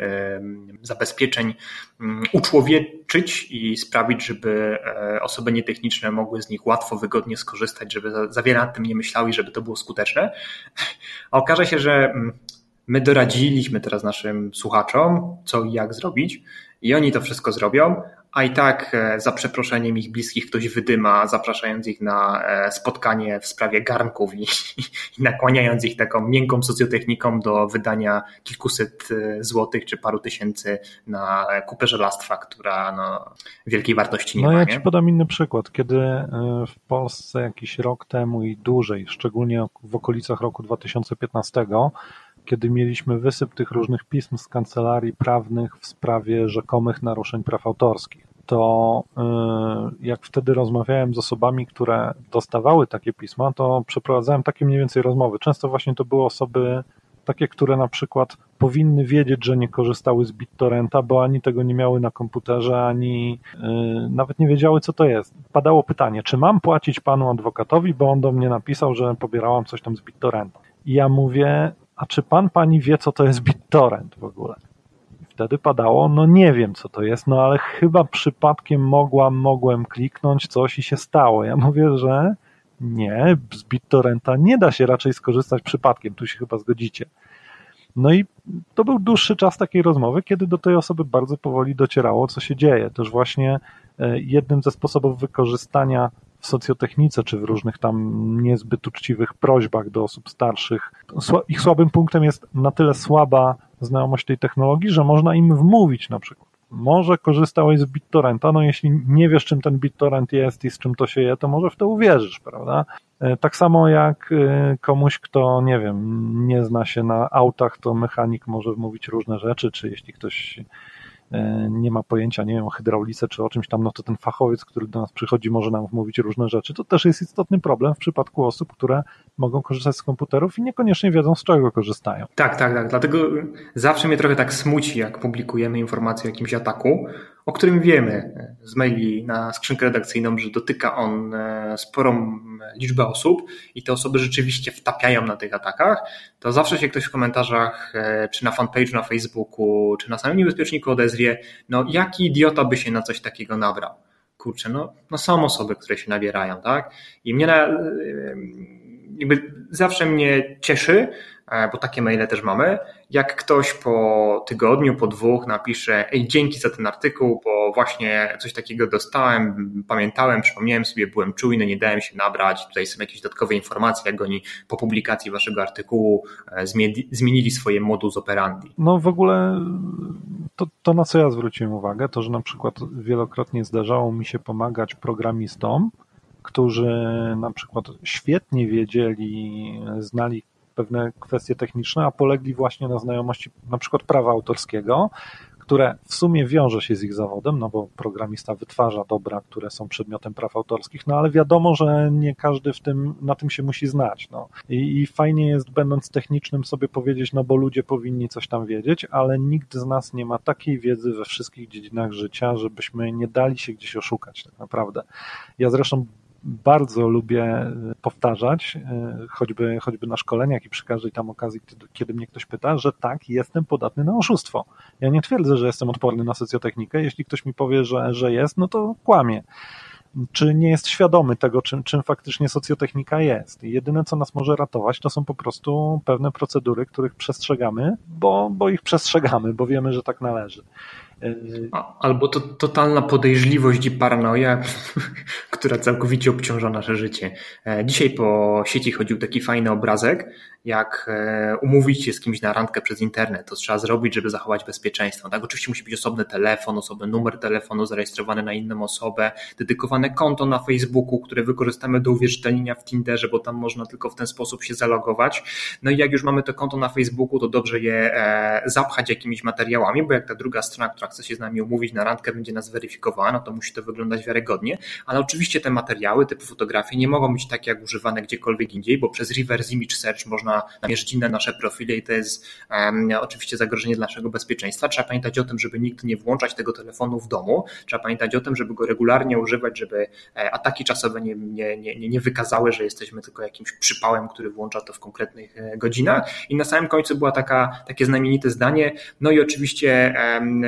[SPEAKER 3] zabezpieczeń mm, uczłowieczyć i sprawić, żeby osoby nietechniczne mogły z nich łatwo, wygodnie skorzystać, żeby za wiele nad tym nie myślały, żeby to było skuteczne. A okaże się, że mm, my doradziliśmy teraz naszym słuchaczom, co i jak zrobić, i oni to wszystko zrobią, a i tak e, za przeproszeniem ich bliskich ktoś wydyma, zapraszając ich na e, spotkanie w sprawie garnków i, [LAUGHS] i nakłaniając ich taką miękką socjotechniką do wydania kilkuset e, złotych czy paru tysięcy na kupę żelastwa, która no, wielkiej wartości nie
[SPEAKER 1] no,
[SPEAKER 3] ma.
[SPEAKER 1] Ja
[SPEAKER 3] nie?
[SPEAKER 1] ci podam inny przykład. Kiedy w Polsce jakiś rok temu i dłużej, szczególnie w okolicach roku 2015, kiedy mieliśmy wysyp tych różnych pism z kancelarii prawnych w sprawie rzekomych naruszeń praw autorskich, to y, jak wtedy rozmawiałem z osobami, które dostawały takie pisma, to przeprowadzałem takie mniej więcej rozmowy. Często właśnie to były osoby takie, które na przykład powinny wiedzieć, że nie korzystały z BitTorrenta, bo ani tego nie miały na komputerze, ani yy, nawet nie wiedziały, co to jest. Padało pytanie, czy mam płacić panu adwokatowi, bo on do mnie napisał, że pobierałam coś tam z BitTorrenta. I ja mówię, a czy pan, pani wie, co to jest BitTorrent w ogóle? Wtedy padało, no nie wiem, co to jest, no ale chyba przypadkiem mogłam, mogłem kliknąć coś i się stało. Ja mówię, że nie, z BitTorrenta nie da się raczej skorzystać przypadkiem, tu się chyba zgodzicie. No i to był dłuższy czas takiej rozmowy, kiedy do tej osoby bardzo powoli docierało, co się dzieje. Też właśnie e, jednym ze sposobów wykorzystania w socjotechnice, czy w różnych tam niezbyt uczciwych prośbach do osób starszych. Ich słabym punktem jest na tyle słaba znajomość tej technologii, że można im wmówić na przykład. Może korzystałeś z BitTorrenta, no jeśli nie wiesz, czym ten BitTorrent jest i z czym to się je, to może w to uwierzysz, prawda? E, tak samo jak e, komuś, kto, nie wiem, nie zna się na autach, to mechanik może wmówić różne rzeczy, czy jeśli ktoś nie ma pojęcia, nie wiem, o hydraulice czy o czymś tam, no to ten fachowiec, który do nas przychodzi, może nam wmówić różne rzeczy. To też jest istotny problem w przypadku osób, które mogą korzystać z komputerów i niekoniecznie wiedzą, z czego korzystają.
[SPEAKER 3] Tak, tak, tak. Dlatego zawsze mnie trochę tak smuci, jak publikujemy informacje o jakimś ataku, o którym wiemy z maili na skrzynkę redakcyjną, że dotyka on e, sporą liczbę osób i te osoby rzeczywiście wtapiają na tych atakach, to zawsze się ktoś w komentarzach, e, czy na fanpage'u na Facebooku, czy na samym niebezpieczniku odezwie, no jaki idiota by się na coś takiego nabrał? Kurczę, no, no są osoby, które się nabierają, tak? I mnie na, e, jakby zawsze mnie cieszy, bo takie maile też mamy. Jak ktoś po tygodniu, po dwóch napisze, ej, dzięki za ten artykuł, bo właśnie coś takiego dostałem, pamiętałem, przypomniałem sobie, byłem czujny, nie dałem się nabrać, tutaj są jakieś dodatkowe informacje, jak oni po publikacji waszego artykułu e, zmienili swoje modus operandi.
[SPEAKER 1] No w ogóle to, to na co ja zwróciłem uwagę, to że na przykład wielokrotnie zdarzało mi się pomagać programistom, którzy na przykład świetnie wiedzieli, znali pewne kwestie techniczne, a polegli właśnie na znajomości na przykład prawa autorskiego, które w sumie wiąże się z ich zawodem, no bo programista wytwarza dobra, które są przedmiotem praw autorskich, no ale wiadomo, że nie każdy w tym, na tym się musi znać. No. I, I fajnie jest, będąc technicznym, sobie powiedzieć, no bo ludzie powinni coś tam wiedzieć, ale nikt z nas nie ma takiej wiedzy we wszystkich dziedzinach życia, żebyśmy nie dali się gdzieś oszukać tak naprawdę. Ja zresztą bardzo lubię e, powtarzać, e, choćby, choćby na szkoleniach i przy każdej tam okazji, kiedy mnie ktoś pyta, że tak, jestem podatny na oszustwo. Ja nie twierdzę, że jestem odporny na socjotechnikę. Jeśli ktoś mi powie, że, że jest, no to kłamie. Czy nie jest świadomy tego, czym, czym faktycznie socjotechnika jest. I jedyne, co nas może ratować, to są po prostu pewne procedury, których przestrzegamy, bo, bo ich przestrzegamy, bo wiemy, że tak należy.
[SPEAKER 3] Albo to totalna podejrzliwość i paranoja, [LAUGHS] która całkowicie obciąża nasze życie. E, dzisiaj po sieci chodził taki fajny obrazek, jak e, umówić się z kimś na randkę przez internet. To trzeba zrobić, żeby zachować bezpieczeństwo. Tak, oczywiście musi być osobny telefon, osobny numer telefonu zarejestrowany na inną osobę, dedykowane konto na Facebooku, które wykorzystamy do uwierzytelnienia w Tinderze, bo tam można tylko w ten sposób się zalogować. No i jak już mamy to konto na Facebooku, to dobrze je e, zapchać jakimiś materiałami, bo jak ta druga strona, która chce się z nami umówić na randkę, będzie nas weryfikowana, no to musi to wyglądać wiarygodnie, ale oczywiście te materiały, typu fotografie nie mogą być takie jak używane gdziekolwiek indziej, bo przez reverse image search można namierzyć inne nasze profile i to jest um, oczywiście zagrożenie dla naszego bezpieczeństwa. Trzeba pamiętać o tym, żeby nigdy nie włączać tego telefonu w domu, trzeba pamiętać o tym, żeby go regularnie używać, żeby e, ataki czasowe nie, nie, nie, nie wykazały, że jesteśmy tylko jakimś przypałem, który włącza to w konkretnych e, godzinach. I na samym końcu była taka, takie znamienite zdanie, no i oczywiście um,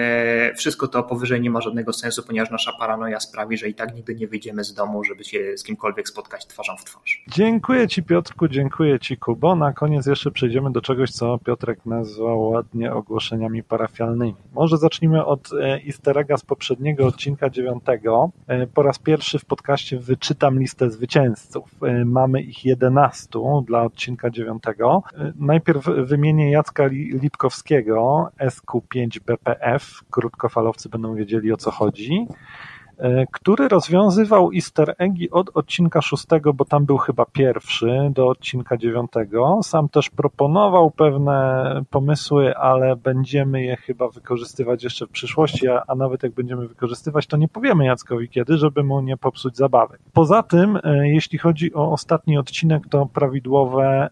[SPEAKER 3] wszystko to powyżej nie ma żadnego sensu, ponieważ nasza paranoja sprawi, że i tak nigdy nie wyjdziemy z domu, żeby się z kimkolwiek spotkać twarzą w twarz.
[SPEAKER 1] Dziękuję Ci Piotrku, dziękuję Ci Kubo. Na koniec jeszcze przejdziemy do czegoś, co Piotrek nazwał ładnie ogłoszeniami parafialnymi. Może zacznijmy od e, easter egga z poprzedniego odcinka dziewiątego. E, po raz pierwszy w podcaście wyczytam listę zwycięzców. E, mamy ich 11 dla odcinka dziewiątego. Najpierw wymienię Jacka Lipkowskiego, SQ5BPF, krótkofalowcy będą wiedzieli o co chodzi. E, który rozwiązywał easter eggi od odcinka szóstego, bo tam był chyba pierwszy, do odcinka dziewiątego. Sam też proponował pewne pomysły, ale będziemy je chyba wykorzystywać jeszcze w przyszłości, a, a nawet jak będziemy wykorzystywać, to nie powiemy Jackowi kiedy, żeby mu nie popsuć zabawy. Poza tym, e, jeśli chodzi o ostatni odcinek, to prawidłowe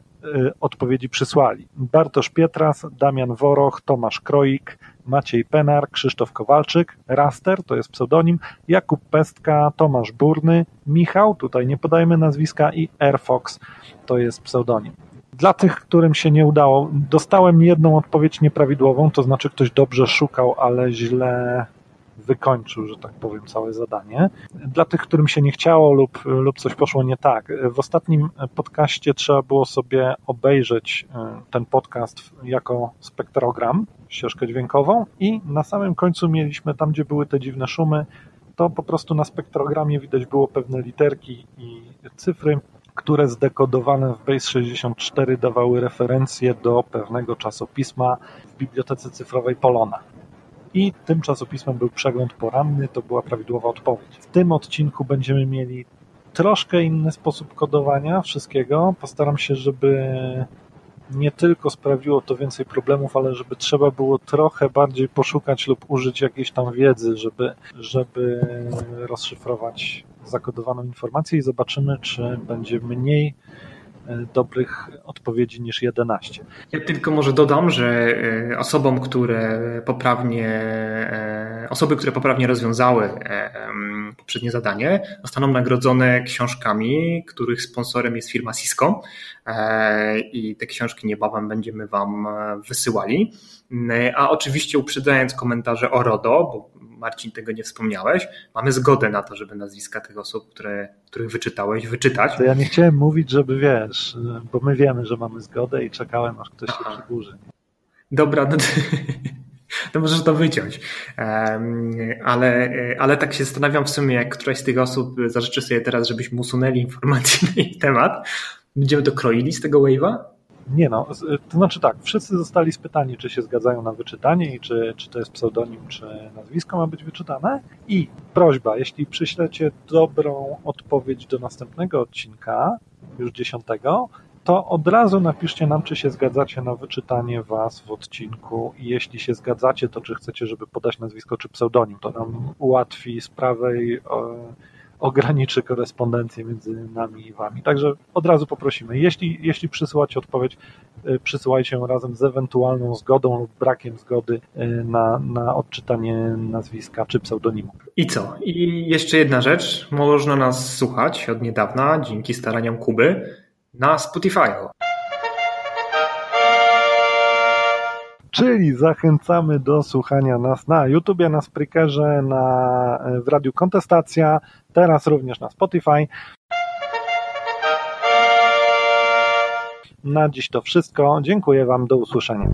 [SPEAKER 1] odpowiedzi przysłali. Bartosz Pietras, Damian Woroch, Tomasz Kroik, Maciej Penar, Krzysztof Kowalczyk, Raster, to jest pseudonim, Jakub Pestka, Tomasz Burny, Michał, tutaj nie podajmy nazwiska i Airfox, to jest pseudonim. Dla tych, którym się nie udało, dostałem jedną odpowiedź nieprawidłową, to znaczy ktoś dobrze szukał, ale źle wykończył, że tak powiem, całe zadanie. Dla tych, którym się nie chciało lub, lub coś poszło nie tak, w ostatnim podcaście trzeba było sobie obejrzeć e, ten podcast jako spektrogram, ścieżkę dźwiękową i na samym końcu mieliśmy tam, gdzie były te dziwne szumy, to po prostu na spektrogramie widać było pewne literki i cyfry, które zdekodowane w Base 64 dawały referencje do pewnego czasopisma w bibliotece cyfrowej Polona. I tym czasopismem był przegląd poranny, to była prawidłowa odpowiedź. W tym odcinku będziemy mieli troszkę inny sposób kodowania wszystkiego. Postaram się, żeby nie tylko sprawiło to więcej problemów, ale żeby trzeba było trochę bardziej poszukać lub użyć jakiejś tam wiedzy, żeby, żeby rozszyfrować zakodowaną informację i zobaczymy, czy będzie mniej dobrych odpowiedzi niż 11.
[SPEAKER 3] Ja tylko może dodam, że e, osobom, które poprawnie, e, osoby, które poprawnie rozwiązały poprzednie zadanie, zostaną nagrodzone książkami, których sponsorem jest firma Cisco i te książki niebawem będziemy Wam wysyłali. A oczywiście uprzedzając komentarze o RODO, bo Marcin, tego nie wspomniałeś, mamy zgodę na to, żeby nazwiska tych osób, które, których wyczytałeś, wyczytać.
[SPEAKER 1] To ja nie chciałem mówić, żeby wiesz, bo my wiemy, że mamy zgodę i czekałem, aż ktoś Aha. się przedłuży.
[SPEAKER 3] Dobra, no to, [LAUGHS] to możesz to wyciąć. Ale, ale tak się zastanawiam w sumie, jak któraś z tych osób zażyczy sobie teraz, żebyśmy usunęli informacje na [LAUGHS] ich temat, będziemy to kroili z tego wave'a?
[SPEAKER 1] Nie no, to znaczy tak, wszyscy zostali spytani, czy się zgadzają na wyczytanie i czy, czy to jest pseudonim, czy nazwisko ma być wyczytane. I prośba, jeśli przyślecie dobrą odpowiedź do następnego odcinka, już dziesiątego, to od razu napiszcie nam, czy się zgadzacie na wyczytanie Was w odcinku i jeśli się zgadzacie, to czy chcecie, żeby podać nazwisko czy pseudonim. To nam ułatwi sprawę i ograniczy korespondencję między nami i wami. Także od razu poprosimy, jeśli, jeśli przysyłacie odpowiedź, y, przysyłajcie ją razem z ewentualną zgodą lub brakiem zgody y, na, na odczytanie nazwiska czy pseudonimu.
[SPEAKER 3] I co? I jeszcze jedna rzecz. Można nas słuchać od niedawna dzięki staraniom Kuby na Spotify.
[SPEAKER 1] Czyli zachęcamy do słuchania nas na YouTubie, na Spreakerze, na, w Radiu Kontestacja, teraz również na Spotify. Na dziś to wszystko. Dziękuję Wam. Do usłyszenia.